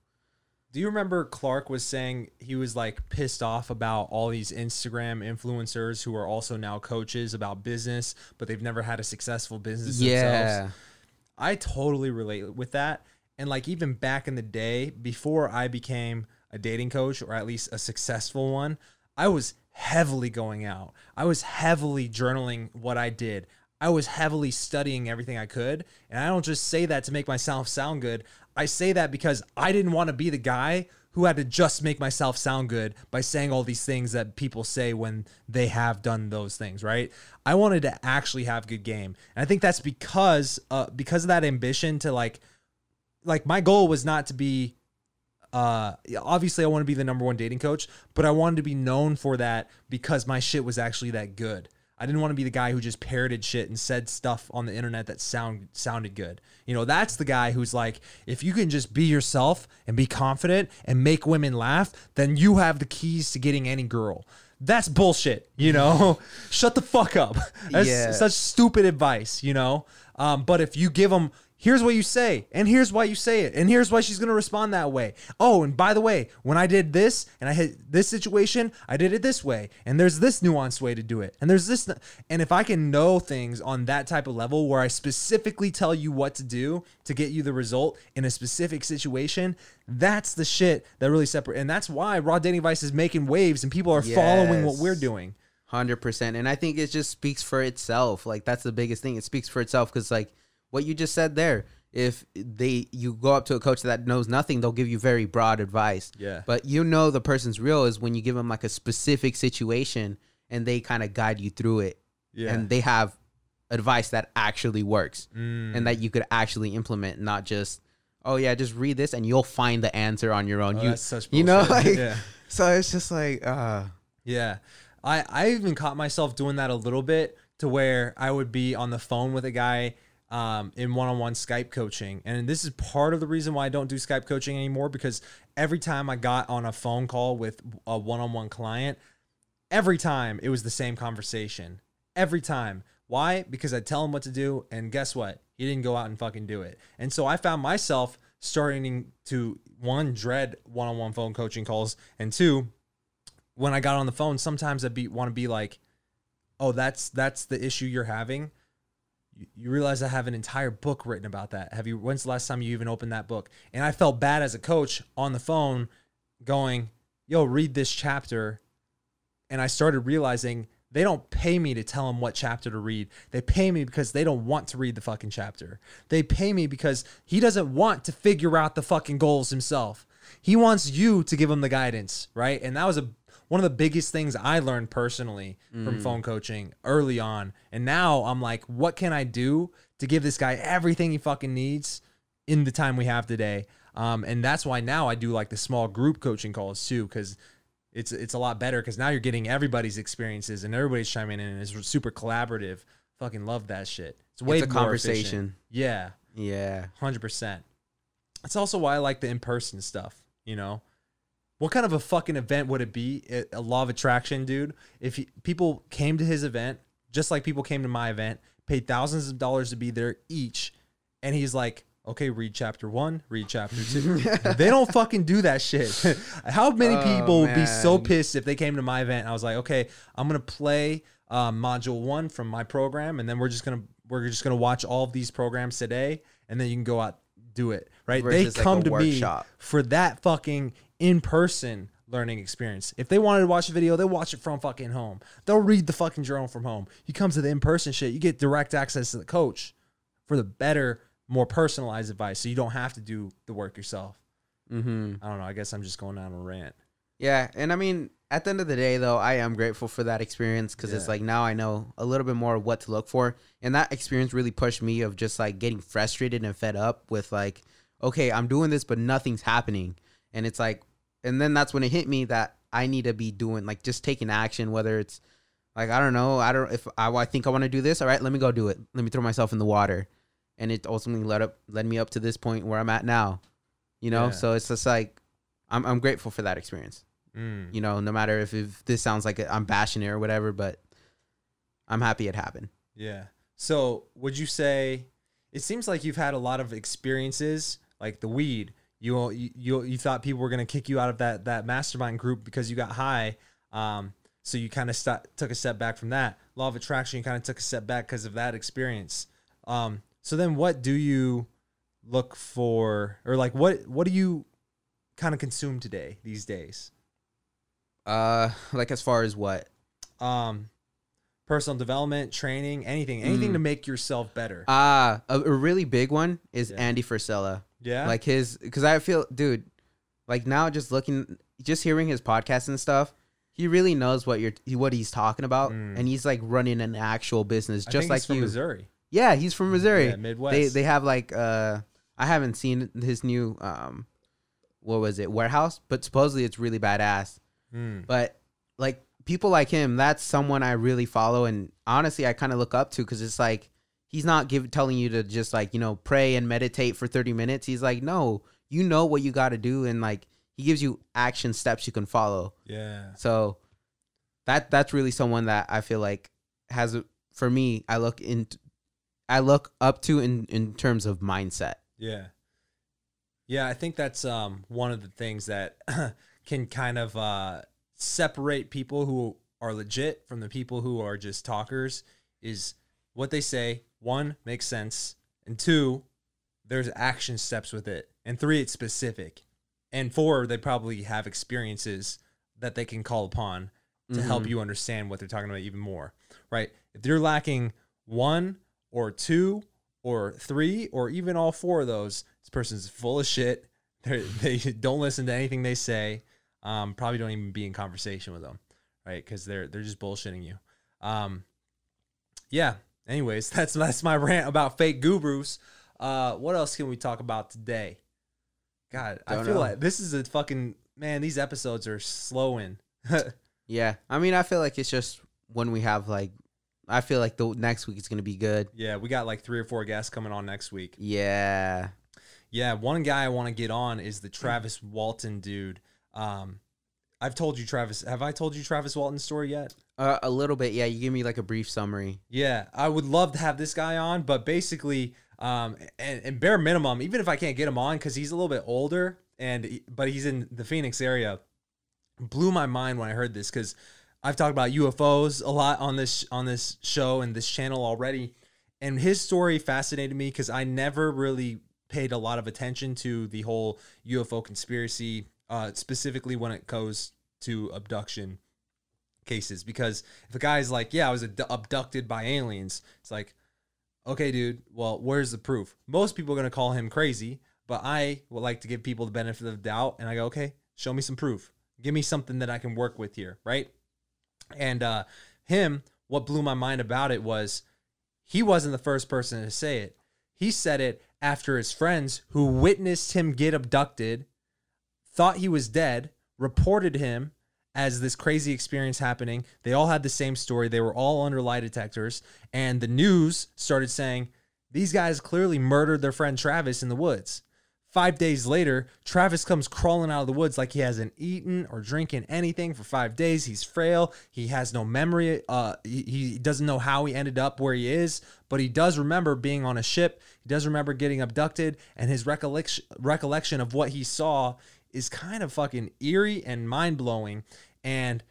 S1: Do you remember Clark was saying he was like pissed off about all these Instagram influencers who are also now coaches about business, but they've never had a successful business themselves?
S3: yeah
S1: I totally relate with that. And like even back in the day, before I became a dating coach or at least a successful one, I was heavily going out. I was heavily journaling what I did. I was heavily studying everything I could. And I don't just say that to make myself sound good. I say that because I didn't want to be the guy who had to just make myself sound good by saying all these things that people say when they have done those things, right? I wanted to actually have good game. And I think that's because uh because of that ambition to like like my goal was not to be uh obviously I want to be the number 1 dating coach, but I wanted to be known for that because my shit was actually that good. I didn't want to be the guy who just parroted shit and said stuff on the internet that sound sounded good. You know, that's the guy who's like, if you can just be yourself and be confident and make women laugh, then you have the keys to getting any girl. That's bullshit, you know? Shut the fuck up. That's
S3: Yeah.
S1: such stupid advice, you know? Um, but if you give them, here's what you say, and here's why you say it, and here's why she's gonna respond that way. Oh, and by the way, when I did this and I hit this situation, I did it this way, and there's this nuanced way to do it, and there's this, and if I can know things on that type of level where I specifically tell you what to do to get you the result in a specific situation, that's the shit that really separate, and that's why Raw Dating Advice is making waves, and people are following what we're doing.
S3: Hundred percent, and I think it just speaks for itself. Like that's the biggest thing. It speaks for itself because, like what you just said there, if they you go up to a coach that knows nothing, they'll give you very broad advice.
S1: Yeah.
S3: But you know the person's real is when you give them like a specific situation and they kind of guide you through it,
S1: Yeah.
S3: and they have advice that actually works
S1: Mm.
S3: and that you could actually implement, not just oh yeah, just read this and you'll find the answer on your own.
S1: Oh,
S3: you
S1: that's such
S3: you know like
S1: Yeah.
S3: so it's just like uh
S1: Yeah. I, I even caught myself doing that a little bit to where I would be on the phone with a guy um, in one on one Skype coaching. And this is part of the reason why I don't do Skype coaching anymore because every time I got on a phone call with a one on one client, every time it was the same conversation. Every time. Why? Because I tell him what to do, and guess what? He didn't go out and fucking do it. And so I found myself starting to one dread one-on-one phone coaching calls, and two, when I got on the phone, sometimes I'd be want to be like, "Oh, that's that's the issue you're having." You, realize I have an entire book written about that. Have you? When's the last time you even opened that book? And I felt bad as a coach on the phone, going, yo, read this chapter. And I started realizing they don't pay me to tell them what chapter to read. They pay me because they don't want to read the fucking chapter. They pay me because he doesn't want to figure out the fucking goals himself. He wants you to give him the guidance, right? And that was a one of the biggest things I learned personally from phone coaching early on. And now I'm like, what can I do to give this guy everything he fucking needs in the time we have today? Um, and that's why now I do like the small group coaching calls too, because it's it's a lot better because now you're getting everybody's experiences and everybody's chiming in and it's super collaborative. Fucking love that shit. It's way
S3: a
S1: more
S3: conversation.
S1: efficient. Yeah,
S3: Yeah.
S1: hundred percent. That's also why I like the in person stuff. You know, what kind of a fucking event would it be? A- law of attraction, dude. If he, people came to his event, just like people came to my event, paid thousands of dollars to be there each, and he's like, "Okay, read chapter one, read chapter two. they don't fucking do that shit. How many
S3: Oh,
S1: people would be so pissed if they came to my event? And I was like, "Okay, I'm gonna play um, module one from my program, and then we're just gonna we're just gonna watch all of these programs today, and then you can go out do it." Right?
S3: Versus,
S1: they come
S3: a
S1: to
S3: workshop.
S1: me for that fucking in person learning experience. If they wanted to watch a video, they'll watch it from fucking home. They'll read the fucking journal from home. You come to the in person shit, you get direct access to the coach for the better, more personalized advice. So you don't have to do the work yourself.
S3: Mm-hmm.
S1: I don't know. I guess I'm just going on a rant.
S3: Yeah, and I mean, at the end of the day, though, I am grateful for that experience because it's like now I know a little bit more of what to look for, and that experience really pushed me of just like getting frustrated and fed up with like, okay, I'm doing this, but nothing's happening, and it's like, and then that's when it hit me that I need to be doing like just taking action, whether it's like I don't know, I don't if I, I think I want to do this, all right, let me go do it, let me throw myself in the water, and it ultimately led up led me up to this point where I'm at now, you know,
S1: Yeah.
S3: so it's just like. I'm, I'm grateful for that experience
S1: Mm.
S3: you know, no matter if, if this sounds like I'm bashing it or whatever, but I'm happy it happened.
S1: Yeah. So would you say it seems like you've had a lot of experiences like the weed? You you you, thought people were gonna kick you out of that that mastermind group because you got high. Um, so you kind of st- took a step back from that. Law of attraction, you kind of took a step back because of that experience. Um, so then what do you look for, or like what what do you kind of consume today these days?
S3: Uh, like as far as what?
S1: Um, personal development, training, anything, anything
S3: Mm.
S1: to make yourself better.
S3: Uh, a, a really big one is
S1: Yeah.
S3: Andy Frisella.
S1: Yeah.
S3: Like his, because I feel, dude, like now just looking, just hearing his podcast and stuff, he really knows what you're, what he's talking about,
S1: Mm.
S3: and he's like running an actual business, just like
S1: he's from
S3: you.
S1: Missouri.
S3: Yeah, he's from Missouri.
S1: Yeah, Midwest.
S3: They they have like uh, I haven't seen his new um, what was it warehouse, but supposedly it's really badass.
S1: Mm.
S3: But like people like him, that's someone I really follow, and honestly, I kind of look up to because it's like he's not give telling you to just like you know pray and meditate for thirty minutes. He's like, no, you know what you got to do, and like he gives you action steps you can follow.
S1: Yeah.
S3: So that that's really someone that I feel like has a, for me. I look in, I look up to in in terms of mindset.
S1: Yeah. Yeah, I think that's um one of the things that can kind of uh separate people who are legit from the people who are just talkers is what they say, one, makes sense, and two, there's action steps with it. And three, it's specific. And four, they probably have experiences that they can call upon to help
S3: Mhm.
S1: you understand what they're talking about even more. Right? If you're lacking one or two or three or even all four of those, this person's full of shit. They're, they don't listen to anything they say. Um, probably don't even be in conversation with them, right? Because they're they're just bullshitting you. Um, yeah. Anyways, that's that's my rant about fake gurus. Uh, what else can we talk about today? God, I
S3: Don't
S1: feel
S3: know.
S1: like this is a fucking man. These episodes are slowing.
S3: Yeah, I mean, I feel like it's just when we have like, I feel like the next week is gonna be good.
S1: yeah, we got like three or four guests coming on next week.
S3: Yeah,
S1: Yeah, one guy I want to get on is the Travis Walton dude. Um, I've told you Travis. Have I told you Travis Walton's story yet?
S3: Uh, a little bit. Yeah, you give me like a brief summary.
S1: Yeah, I would love to have this guy on, but basically, um, and, and bare minimum, even if I can't get him on because he's a little bit older and but he's in the Phoenix area, blew my mind when I heard this because I've talked about UFOs a lot on this on this show and this channel already, and his story fascinated me because I never really paid a lot of attention to the whole UFO conspiracy uh, specifically when it goes to abduction cases. Because if a guy's like, "Yeah, I was ad- abducted by aliens," it's like, okay, dude. Well, where's the proof? Most people are gonna call him crazy, but I would like to give people the benefit of the doubt, and I go, okay, show me some proof. Give me something that I can work with here, right? And uh, him, what blew my mind about it was he wasn't the first person to say it. He said it after his friends who witnessed him get abducted, thought he was dead, reported him as this crazy experience happening. They all had the same story. They were all under lie detectors. And the news started saying, these guys clearly murdered their friend Travis in the woods. Five days later, Travis comes crawling out of the woods like he hasn't eaten or drinking anything for five days. He's frail. He has no memory. Uh, he, he doesn't know how he ended up where he is, but he does remember being on a ship. He does remember getting abducted, and his recollection recollection of what he saw is kind of fucking eerie and mind blowing. And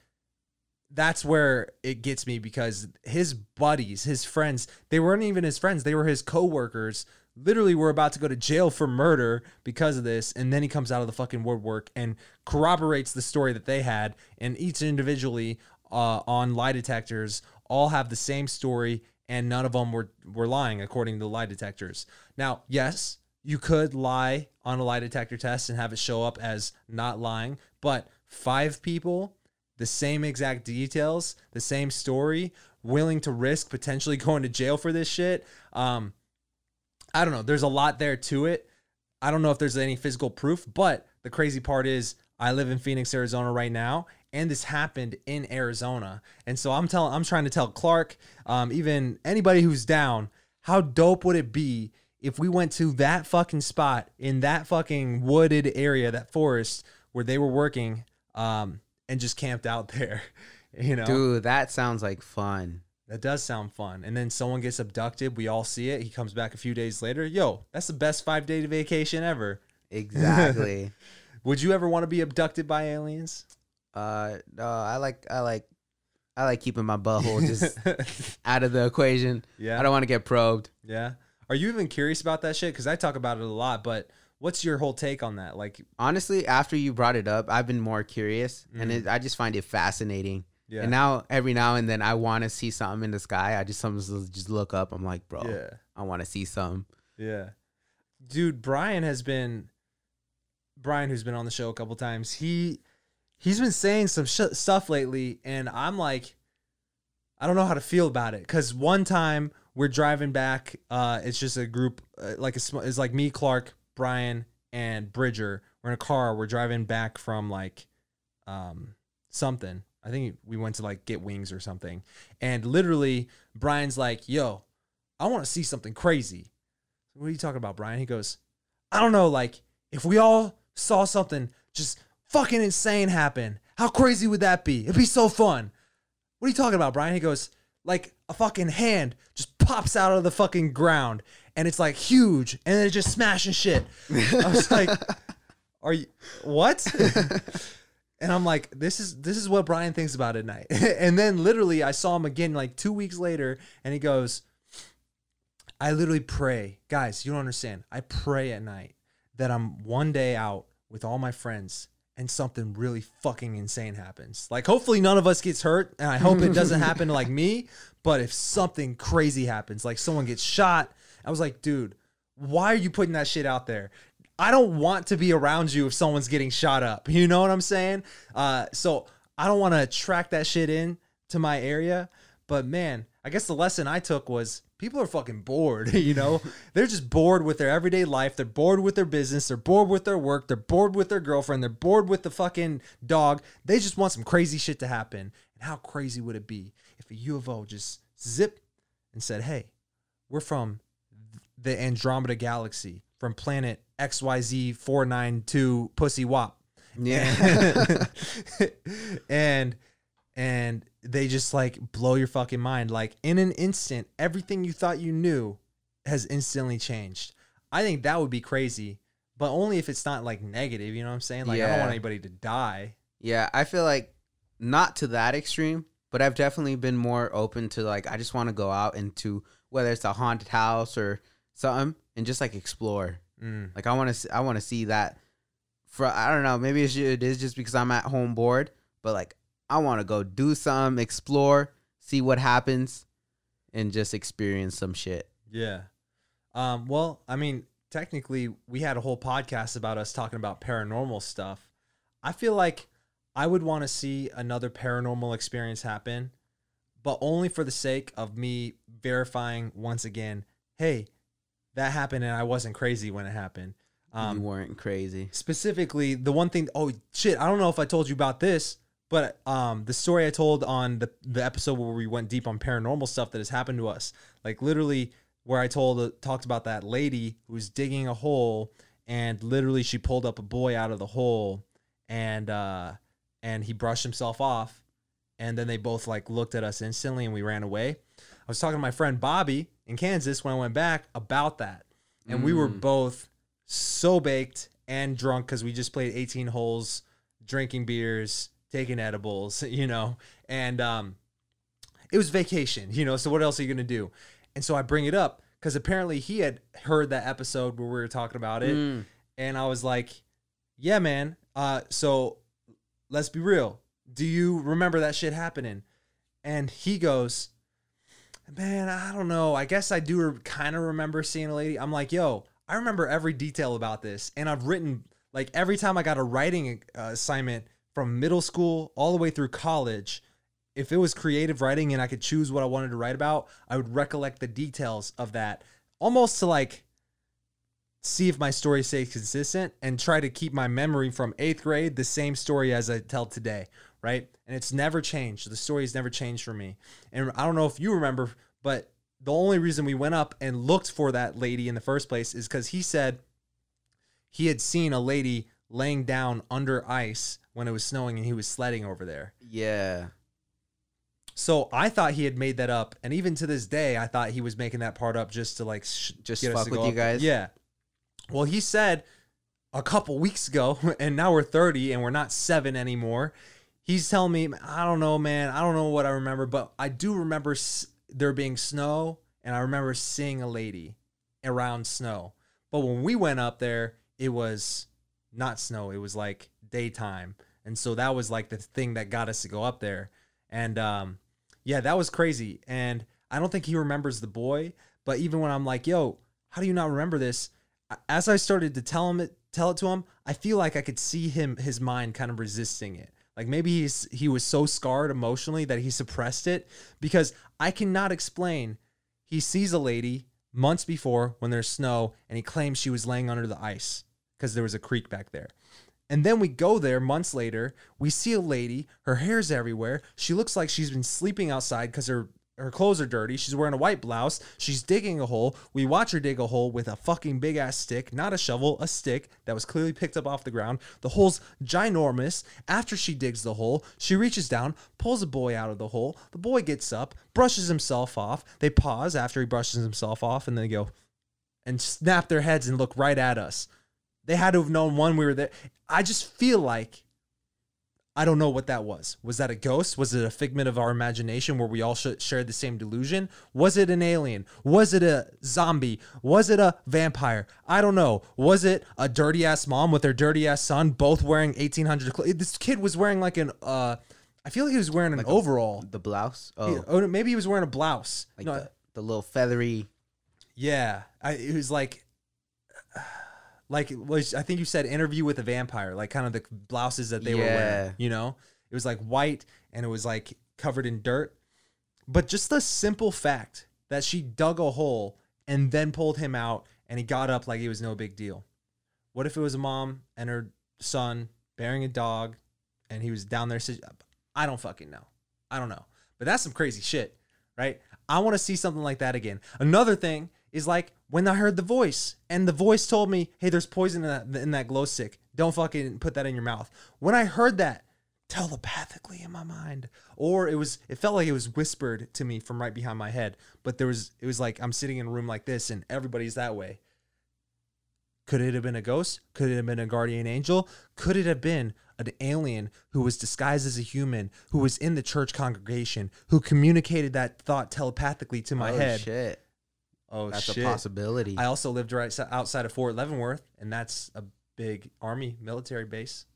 S1: that's where it gets me because his buddies, his friends, they weren't even his friends, they were his coworkers. Literally, were about to go to jail for murder because of this, and then he comes out of the fucking woodwork and corroborates the story that they had. And each individually uh, on lie detectors all have the same story, and none of them were were lying according to the lie detectors. Now, yes, you could lie on a lie detector test and have it show up as not lying, but five people the same exact details, the same story, willing to risk potentially going to jail for this shit. Um, I don't know. There's a lot there to it. I don't know if there's any physical proof, but the crazy part is I live in Phoenix, Arizona right now, and this happened in Arizona. And so I'm telling, I'm trying to tell Clark, um, even anybody who's down, how dope would it be if we went to that fucking spot in that fucking wooded area, that forest where they were working, um, and just camped out there, you know?
S3: Dude, that sounds like fun.
S1: That does sound fun. And then someone gets abducted. We all see it. He comes back a few days later. Yo, that's the best five day vacation ever.
S3: Exactly.
S1: Would you ever want to be abducted by aliens?
S3: uh, no, I like, I like, I like keeping my butthole just out of the equation.
S1: Yeah.
S3: I don't want to get probed.
S1: yeah. Are you even curious about that shit? Because I talk about it a lot, but what's your whole take on that? Like,
S3: Honestly, after you brought it up, I've been more curious, and it, mm-hmm. I just find it fascinating.
S1: Yeah.
S3: And now, every now and then, I want to see something in the sky. I just sometimes just look up. I'm like, bro,
S1: yeah.
S3: I want to see something.
S1: Yeah. Dude, Brian has been Brian who's been on the show a couple times. He he's been saying some sh- stuff lately and I'm like I don't know how to feel about it cuz one time we're driving back uh it's just a group uh, like a sm- it's like me, Clark, Brian and Bridger. We're in a car. We're driving back from like um something. I think we went to like get wings or something. And literally Brian's like, "Yo, I want to see something crazy." What are you talking about, Brian? He goes, I don't know, like, if we all saw something just fucking insane happen, how crazy would that be? It'd be so fun. What are you talking about, Brian? He goes, like a fucking hand just pops out of the fucking ground and it's like huge and then it's just smashing shit. I was like, are you what? and I'm like, this is this is what Brian thinks about at night. and then literally I saw him again like two weeks later and he goes, I literally pray, guys. You don't understand. I pray at night that I'm one day out with all my friends and something really fucking insane happens. Like, hopefully, none of us gets hurt, and I hope it doesn't happen to like me. But if something crazy happens, like someone gets shot, I was like, dude, why are you putting that shit out there? I don't want to be around you if someone's getting shot up. You know what I'm saying? Uh, so I don't want to attract that shit in to my area. But man, I guess the lesson I took was people are fucking bored, you know? they're just bored with their everyday life. They're bored with their business. They're bored with their work. They're bored with their girlfriend. They're bored with the fucking dog. They just want some crazy shit to happen. And how crazy would it be if a UFO just zipped and said, hey, we're from the Andromeda Galaxy, from planet XYZ492 Pussy Wop
S3: Yeah.
S1: and and they just like blow your fucking mind. Like in an instant everything you thought you knew has instantly changed. I think that would be crazy but only if it's not like negative you know what i'm saying? Like i don't want anybody to die.
S3: Yeah, I feel like not to that extreme, but I've definitely been more open to like I just want to go out into whether it's a haunted house or something and just like explore.
S1: mm,
S3: Like I want to I want to see that for I don't know, maybe it is just because I'm at home bored, but like I want to go do some, explore, see what happens, and just experience some shit.
S1: Yeah. Um, well, I mean, technically, we had a whole podcast about us talking about paranormal stuff. I feel like I would want to see another paranormal experience happen, but only for the sake of me verifying once again, hey, that happened and I wasn't crazy when it happened.
S3: you
S1: Um,
S3: weren't crazy.
S1: specifically, the one thing, oh shit, I don't know if I told you about this, but um, the story I told on the the episode where we went deep on paranormal stuff that has happened to us, like literally where I told talked about that lady who was digging a hole and literally she pulled up a boy out of the hole and uh and he brushed himself off and then they both like looked at us instantly and we ran away. I was talking to my friend Bobby in Kansas when I went back about that. And we were both so baked and drunk because we just played 18 holes, drinking beers, taking edibles, you know, and um, it was vacation, you know. So what else are you gonna do? And so I bring it up because apparently he had heard that episode where we were talking about it,
S3: Mm.
S1: and I was like, "Yeah, man. Uh, so let's be real. Do you remember that shit happening?" And he goes, "Man, I don't know. I guess I do kind of remember seeing a lady." I'm like, "Yo, I remember every detail about this, and I've written like every time I got a writing uh, assignment from middle school all the way through college." If it was creative writing and I could choose what I wanted to write about, I would recollect the details of that almost to like see if my story stays consistent and try to keep my memory from eighth grade the same story as I tell today, right? And it's never changed. The story has never changed for me. And I don't know if you remember, but the only reason we went up and looked for that lady in the first place is because he said he had seen a lady laying down under ice when it was snowing and he was sledding over there.
S3: Yeah.
S1: So I thought he had made that up, and even to this day, I thought he was making that part up just to like sh-
S3: Just fuck with you
S1: up.
S3: guys?
S1: Yeah. Well, he said a couple weeks ago, and now we're thirty, and we're not seven anymore. He's telling me, I don't know, man. I don't know what I remember, but I do remember s- there being snow, and I remember seeing a lady around snow. But when we went up there, it was not snow. It was like daytime, and so that was like the thing that got us to go up there. And um, yeah, that was crazy. And I don't think he remembers the boy. But even when I'm like, "Yo, how do you not remember this?" As I started to tell him it, tell it to him, I feel like I could see him, his mind kind of resisting it. Like maybe he's he was so scarred emotionally that he suppressed it because I cannot explain. He sees a lady months before when there's snow, and he claims she was laying under the ice because there was a creek back there. And then we go there months later. We see a lady. Her hair's everywhere. She looks like she's been sleeping outside because her her clothes are dirty. She's wearing a white blouse. She's digging a hole. We watch her dig a hole with a fucking big ass stick, not a shovel, a stick that was clearly picked up off the ground. The hole's ginormous. After she digs the hole, she reaches down, pulls a boy out of the hole. The boy gets up, brushes himself off. They pause after he brushes himself off, and they go and snap their heads and look right at us. They had to have known one we were there. I just feel like I don't know what that was. Was that a ghost? Was it a figment of our imagination where we all sh- shared the same delusion? Was it an alien? Was it a zombie? Was it a vampire? I don't know. Was it a dirty ass mom with her dirty ass son, both wearing 1800 clothes? This kid was wearing like an, uh, I feel like he was wearing an overall.
S3: The blouse. Oh,
S1: Yeah, oh, maybe he was wearing a blouse.
S3: like
S1: no,
S3: the, the little feathery.
S1: yeah, I, it was like, like was I think you said interview with a vampire, like kind of the blouses that they were
S3: Yeah.
S1: wearing. You know, it was like white and it was like covered in dirt. But just the simple fact that she dug a hole and then pulled him out and he got up like it was no big deal. What if it was a mom and her son bearing a dog and he was down there? sit- I don't fucking know. I don't know. But that's some crazy shit, right? I want to see something like that again. Another thing is like when I heard the voice and the voice told me, "Hey, there's poison in that in that glow stick. Don't fucking put that in your mouth." When I heard that telepathically in my mind, or it was it felt like it was whispered to me from right behind my head, but there was it was like I'm sitting in a room like this and everybody's that way. Could it have been a ghost? Could it have been a guardian angel? Could it have been an alien who was disguised as a human, who was in the church congregation, who communicated that thought telepathically to my
S3: oh,
S1: head?
S3: shit.
S1: Oh
S3: That's
S1: shit!
S3: a possibility.
S1: I also lived right outside of Fort Leavenworth, and that's a big army military base,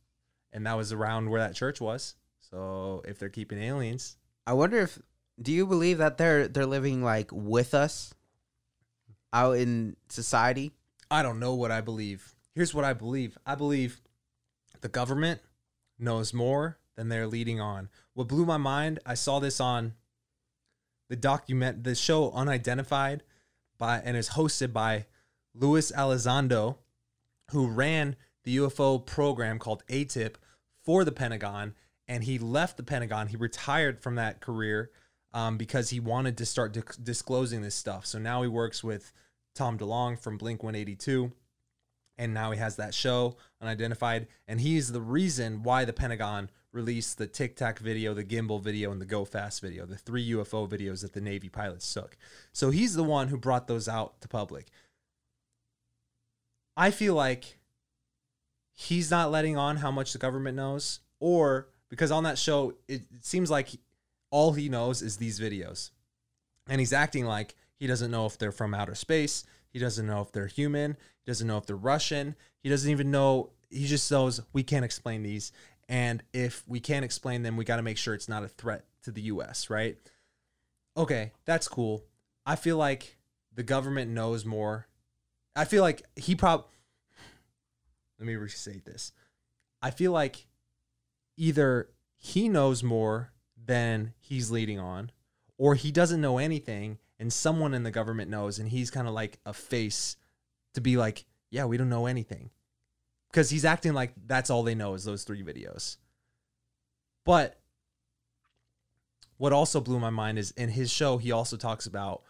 S1: and that was around where that church was. So if they're keeping aliens,
S3: I wonder if do you believe that they're they're living like with us out in society?
S1: I don't know what I believe. Here's what I believe. I believe the government knows more than they're leading on. What blew my mind, I saw this on the document the show Unidentified by and is hosted by Luis Elizondo, who ran the UFO program called ATIP for the Pentagon, and he left the Pentagon. He retired from that career um, because he wanted to start dis- disclosing this stuff. So now he works with Tom DeLonge from Blink 182 and now he has that show unidentified and he's the reason why the pentagon released the tic tac video the gimbal video and the go fast video the three ufo videos that the navy pilots took. So he's the one who brought those out to public. I feel like he's not letting on how much the government knows or because on that show it, it seems like all he knows is these videos. And he's acting like he doesn't know if they're from outer space he doesn't know if they're human he doesn't know if they're russian he doesn't even know he just knows we can't explain these and if we can't explain them we got to make sure it's not a threat to the us right? Okay that's cool. I feel like the government knows more. I feel like he probably. let me restate this. I feel like either he knows more than he's leading on or he doesn't know anything and someone in the government knows and he's kind of like a face to be like yeah we don't know anything because he's acting like that's all they know is those three videos. But what also blew my mind is in his show he also talks about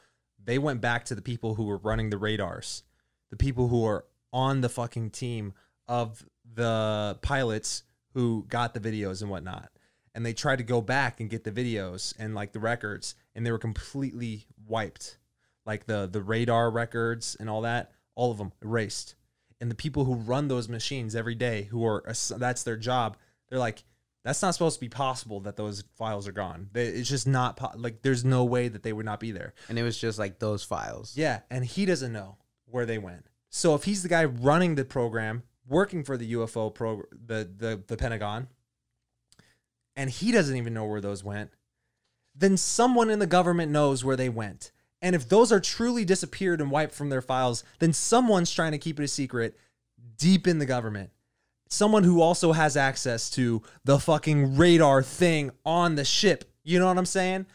S1: they went back to the people who were running the radars the people who are on the fucking team of the pilots who got the videos and whatnot. And they tried to go back and get the videos and like the records and they were completely wiped. Like the the radar records and all that all of them erased and the people who run those machines every day who are that's their job they're like that's not supposed to be possible that those files are gone They- it's just not po- like there's no way that they would not be there
S3: And it was just like those files.
S1: yeah, and he doesn't know where they went. So if he's the guy running the program, working for the UFO pro the the the Pentagon, and he doesn't even know where those went, then someone in the government knows where they went. And if those are truly disappeared and wiped from their files, then someone's trying to keep it a secret deep in the government. Someone who also has access to the fucking radar thing on the ship. You know what I'm saying?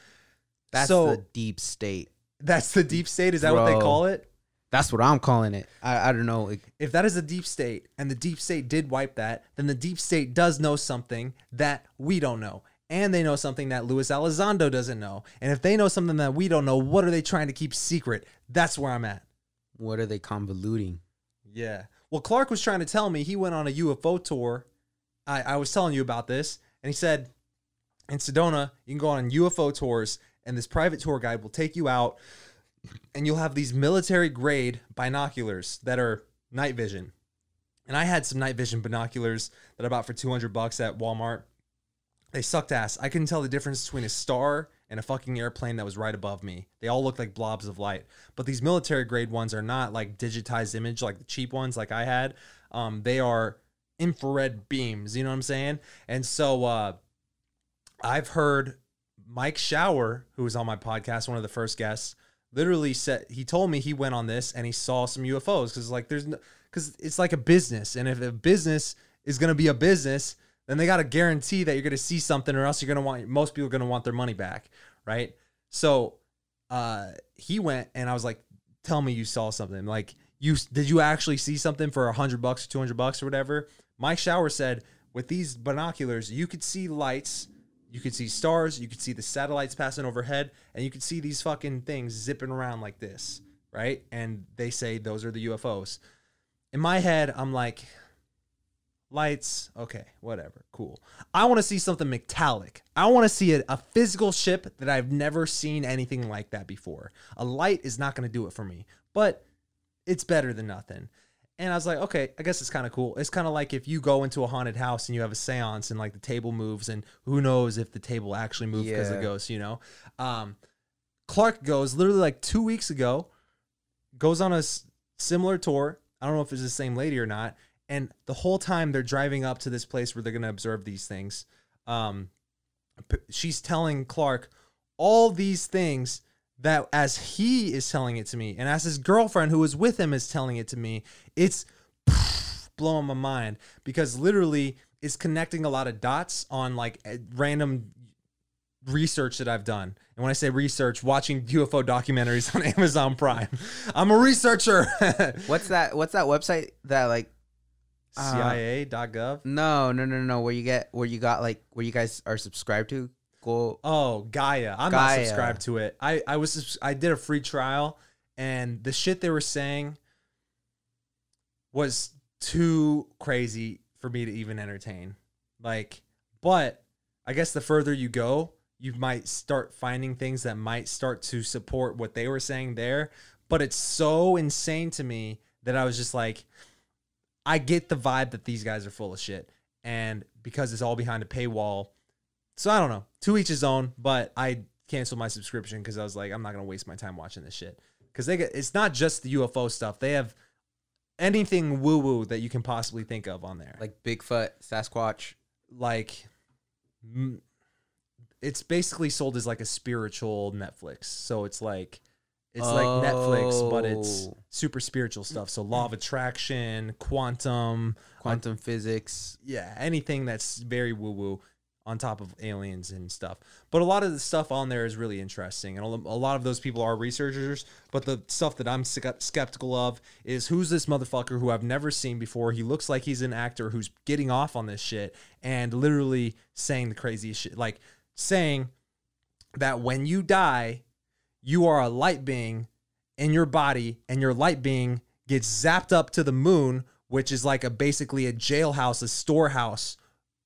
S3: That's
S1: So-
S3: the deep state.
S1: That's the deep state. Is that what they call it?
S3: That's what I'm calling it. I, I don't know.
S1: If that is a deep state and the deep state did wipe that, then the deep state does know something that we don't know. And they know something that Luis Elizondo doesn't know. And if they know something that we don't know, what are they trying to keep secret? That's where I'm at.
S3: what are they convoluting?
S1: Yeah. Well, Clark was trying to tell me he went on a UFO tour. I, I was telling you about this, and he said in Sedona, you can go on UFO tours, and this private tour guide will take you out, and you'll have these military grade binoculars that are night vision. And I had some night vision binoculars that I bought for 200 bucks at Walmart. They sucked ass. I couldn't tell the difference between a star and a fucking airplane that was right above me. They all looked like blobs of light. But these military grade ones are not like digitized image like the cheap ones like I had. Um, they are infrared beams, you know what I'm saying? And so uh, I've heard Mike Shower, who was on my podcast, one of the first guests, literally said he told me he went on this and he saw some UFOs because like there's no because it's like a business, and if a business is gonna be a business, then they got to guarantee that you're gonna see something, or else you're gonna want most people are gonna want their money back, right? So uh, he went and I was like, "Tell me you saw something. Like you did you actually see something for a hundred bucks or two hundred bucks or whatever?" Mike Shower said, "With these binoculars, you could see lights." You could see stars, you could see the satellites passing overhead, and you could see these fucking things zipping around like this, right? And they say those are the UFOs. In my head, I'm like, lights, okay, whatever, cool. I want to see something metallic. I want to see a, a physical ship that I've never seen anything like that before. A light is not going to do it for me, but it's better than nothing. And I was like, okay, I guess it's kind of cool. It's kind of like if you go into a haunted house and you have a seance and like the table moves and who knows if the table actually moves because of
S3: Yeah.
S1: ghosts, you know? Um, Clark goes literally like two weeks ago, goes on a s- similar tour. I don't know if it's the same lady or not. And the whole time they're driving up to this place where they're going to observe these things, um, she's telling Clark all these things that as he is telling it to me and as his girlfriend who was with him is telling it to me, it's blowing my mind because literally it's connecting a lot of dots on like random research that I've done. And when I say research, watching UFO documentaries on Amazon Prime. I'm a researcher.
S3: What's that? What's that website that like? Uh,
S1: CIA.gov.
S3: No, no, no, no. Where you get where you got like where you guys are subscribed to? Go.
S1: Oh, Gaia. I'm
S3: Gaia.
S1: not subscribed to it. I I was I did a free trial and the shit they were saying was too crazy for me to even entertain. Like, but I guess the further you go, you might start finding things that might start to support what they were saying there. But it's so insane to me that I was just like, I get the vibe that these guys are full of shit. And because it's all behind a paywall, so I don't know. To each his own, but I canceled my subscription because I was like, I'm not gonna waste my time watching this shit. Because they get it's not just the UFO stuff. They have anything woo woo that you can possibly think of on there. Like
S3: Bigfoot, Sasquatch.
S1: like it's basically sold as like a spiritual Netflix. So it's like it's like Netflix, but it's
S3: Oh.
S1: super spiritual stuff. So law of attraction, quantum,
S3: Quantum physics.
S1: yeah, anything that's very woo woo on top of aliens and stuff. But a lot of the stuff on there is really interesting, and a lot of those people are researchers. But the stuff that I'm skeptical of is who's this motherfucker who I've never seen before. He looks like he's an actor who's getting off on this shit and literally saying the craziest shit, like saying that when you die, you are a light being in your body, and your light being gets zapped up to the moon, which is like a basically a jailhouse, a storehouse.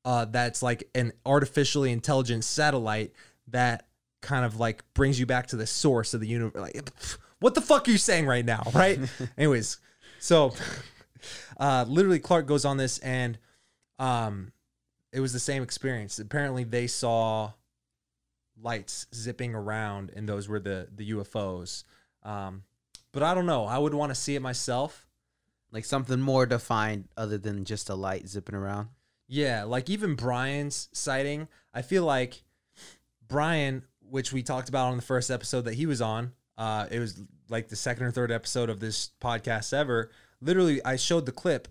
S1: Uh, that's like an artificially intelligent satellite that kind of like brings you back to the source of the universe. Like, what the fuck are you saying right now? Right? Anyways, so uh, literally Clark goes on this and um, it was the same experience. Apparently, they saw lights zipping around, and those were the the UFOs. Um, but I don't know. I would want to see it myself.
S3: Like something more defined other than just a light zipping around.
S1: Yeah, like even Brian's sighting, I feel like Brian, which we talked about on the first episode that he was on, uh, it was like the second or third episode of this podcast ever. Literally, I showed the clip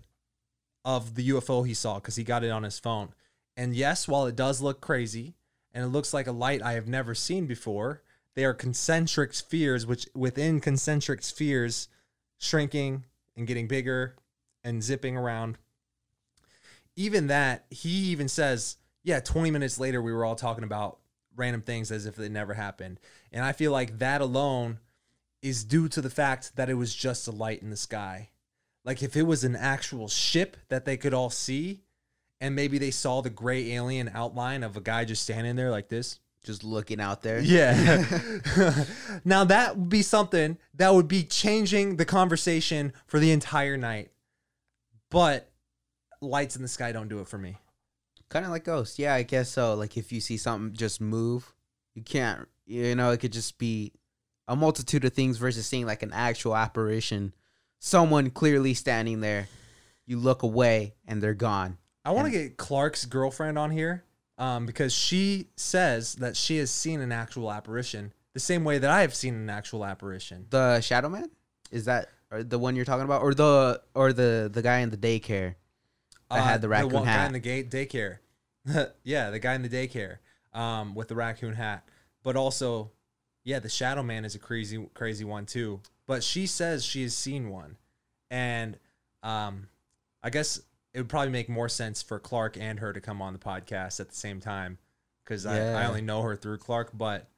S1: of the UFO he saw because he got it on his phone. And yes, while it does look crazy and it looks like a light I have never seen before, they are concentric spheres, which within concentric spheres, shrinking and getting bigger and zipping around even that, he even says, yeah, 20 minutes later, we were all talking about random things as if they never happened. And I feel like that alone is due to the fact that it was just a light in the sky. Like if it was an actual ship that they could all see, and maybe they saw the gray alien outline of a guy just standing there like this.
S3: Just looking out there.
S1: Yeah. now that would be something that would be changing the conversation for the entire night. But lights in the sky don't do it for me.
S3: Kind of like ghosts. Yeah, I guess so. Like if you see something just move, you can't, you know, it could just be a multitude of things versus seeing like an actual apparition. Someone clearly standing there. You look away and they're gone.
S1: I want to get Clark's girlfriend on here um, because she says that she has seen an actual apparition the same way that I have seen an actual apparition.
S3: The Shadow Man? Is that or the one you're talking about? Or the or the the guy in the daycare that had the raccoon
S1: Uh, one guy in the gate daycare. yeah, the guy in the daycare um, with the raccoon hat. But also, yeah, the Shadow Man is a crazy, crazy one too. But she says she has seen one, and um, I guess it would probably make more sense for Clark and her to come on the podcast at the same time because I, I only know her through Clark. But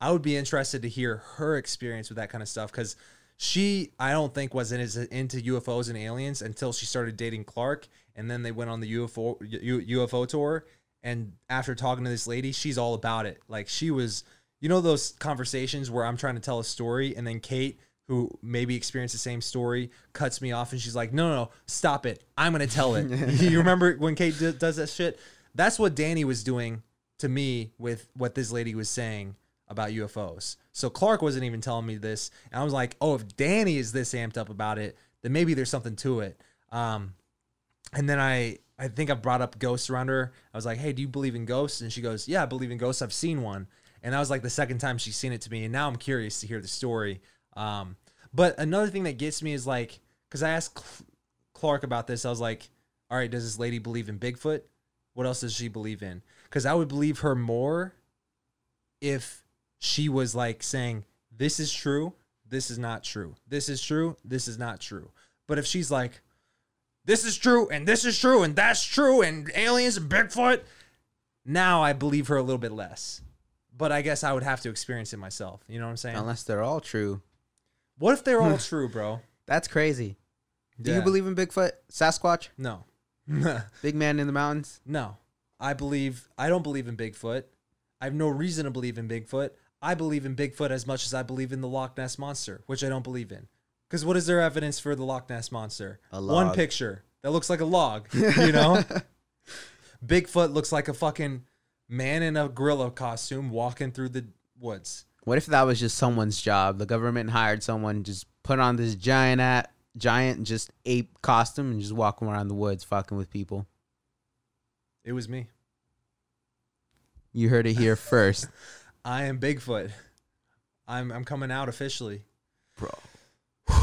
S1: I would be interested to hear her experience with that kind of stuff because she, I don't think, was in, is into UFOs and aliens until she started dating Clark, and then they went on the UFO U, UFO tour. And after talking to this lady, she's all about it. Like she was, you know, those conversations where I'm trying to tell a story, and then Kate, who maybe experienced the same story, cuts me off, and she's like, "No, no, no, stop it! I'm gonna tell it." you remember when Kate d- does that shit? That's what Danny was doing to me with what this lady was saying about UFOs. So Clark wasn't even telling me this, and I was like, "Oh, if Danny is this amped up about it, then maybe there's something to it." Um, and then I I think I brought up ghosts around her. I was like, "Hey, do you believe in ghosts?" And she goes, "Yeah, I believe in ghosts. I've seen one." And that was like the second time she's seen it to me. And now I'm curious to hear the story. Um, but another thing that gets me is like, because I asked Cl- Clark about this, I was like, "All right, does this lady believe in Bigfoot? What else does she believe in?" Because I would believe her more if she was like saying, "This is true. This is not true. This is true. This is not true." But if she's like, this is true and this is true and that's true and aliens and Bigfoot. Now I believe her a little bit less. But I guess I would have to experience it myself. You know what I'm saying?
S3: Unless they're all true.
S1: What if they're all true, bro?
S3: That's crazy. Do
S1: Yeah.
S3: you believe in Bigfoot, Sasquatch,
S1: No.
S3: big man in the mountains?
S1: no. I believe I don't believe in Bigfoot. I have no reason to believe in Bigfoot. I believe in Bigfoot as much as I believe in the Loch Ness monster, which I don't believe in. Because what is there evidence for the Loch Ness monster?
S3: A
S1: One
S3: log.
S1: picture that looks like a log. You know, Bigfoot looks like a fucking man in a gorilla costume walking through the woods.
S3: What if that was just someone's job? The government hired someone just put on this giant at giant just ape costume and just walk around the woods fucking with people.
S1: It was me.
S3: You heard it here first,
S1: I am Bigfoot. I'm I'm coming out officially.
S3: bro.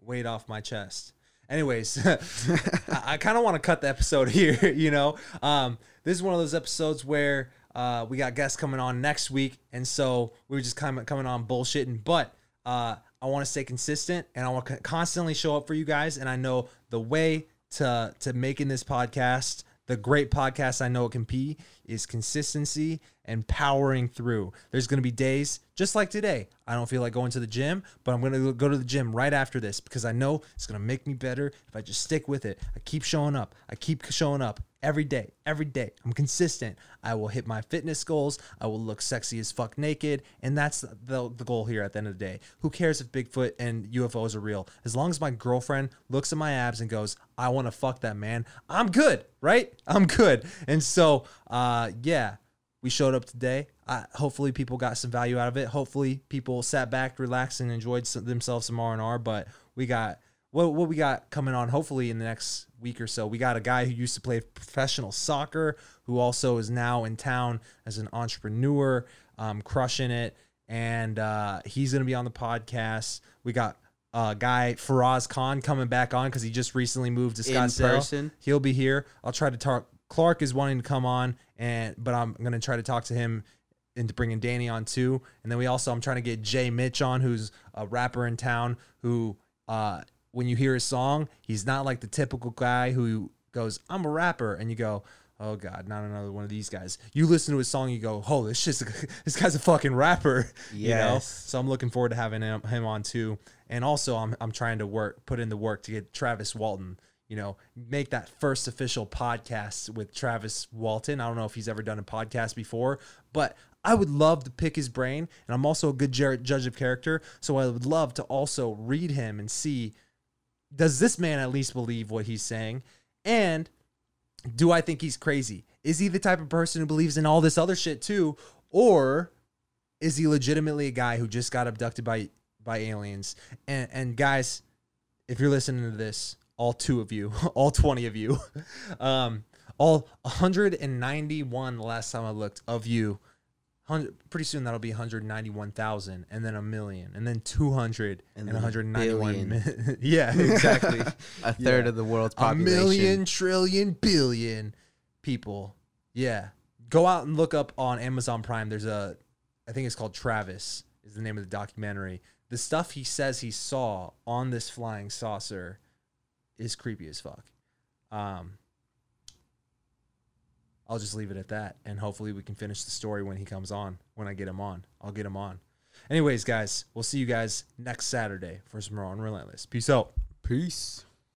S1: weight off my chest. Anyways, I, I kind of want to cut the episode here. You know, um, this is one of those episodes where uh, we got guests coming on next week, and so we were just kind of coming on bullshitting. But uh, I want to stay consistent, and I want to constantly show up for you guys. And I know the way to to making this podcast the great podcast I know it can be is consistency and powering through. There's going to be days just like today. I don't feel like going to the gym, but I'm going to go to the gym right after this because I know it's going to make me better if I just stick with it. I keep showing up. I keep showing up every day, every day. I'm consistent. I will hit my fitness goals. I will look sexy as fuck naked. And that's the, the goal here at the end of the day. Who cares if Bigfoot and UFOs are real? As long as my girlfriend looks at my abs and goes, I want to fuck that man, I'm good, right? I'm good. And so, uh, yeah, we showed up today. Uh, hopefully, people got some value out of it. Hopefully, people sat back, relaxed, and enjoyed some, themselves some R and R. But we got what what we got coming on. Hopefully, in the next week or so, we got a guy who used to play professional soccer, who also is now in town as an entrepreneur, um, crushing it, and uh, he's gonna be on the podcast. We got. Uh, guy Faraz Khan coming back on because he just recently moved to Scottsdale. He'll be here. I'll try to talk. Clark is wanting to come on, and but I'm gonna try to talk to him into bringing Danny on too. And then we also I'm trying to get Jay Mitch on, who's a rapper in town. Who, uh, when you hear his song, he's not like the typical guy who goes, "I'm a rapper," and you go. Oh God, not another one of these guys. You listen to his song, you go, "Oh, this shit's this guy's a fucking rapper." You know. So I'm looking forward to having him, him on too. And also, I'm I'm trying to work, put in the work to get Travis Walton. You know, make that first official podcast with Travis Walton. I don't know if he's ever done a podcast before, but I would love to pick his brain. And I'm also a good judge of character, so I would love to also read him and see does this man at least believe what he's saying, and do I think he's crazy? Is he the type of person who believes in all this other shit too, or is he legitimately a guy who just got abducted by by aliens? And and guys, if you're listening to this, all two of you, all 20 of you, um, all 191 the last time I looked of you. pretty soon that'll be 191,000 and then a million and then 200 and,
S3: And then a
S1: 191 mi- yeah, exactly.
S3: A third of the world's population.
S1: a million trillion billion people. Yeah. Go out and look up on Amazon Prime. There's a I think it's called Travis is the name of the documentary. The stuff he says he saw on this flying saucer is creepy as fuck. Um I'll just leave it at that and hopefully we can finish the story when he comes on. When I get him on. I'll get him on. Anyways, guys, we'll see you guys next Saturday for some more on Relentless. Peace out.
S3: Peace.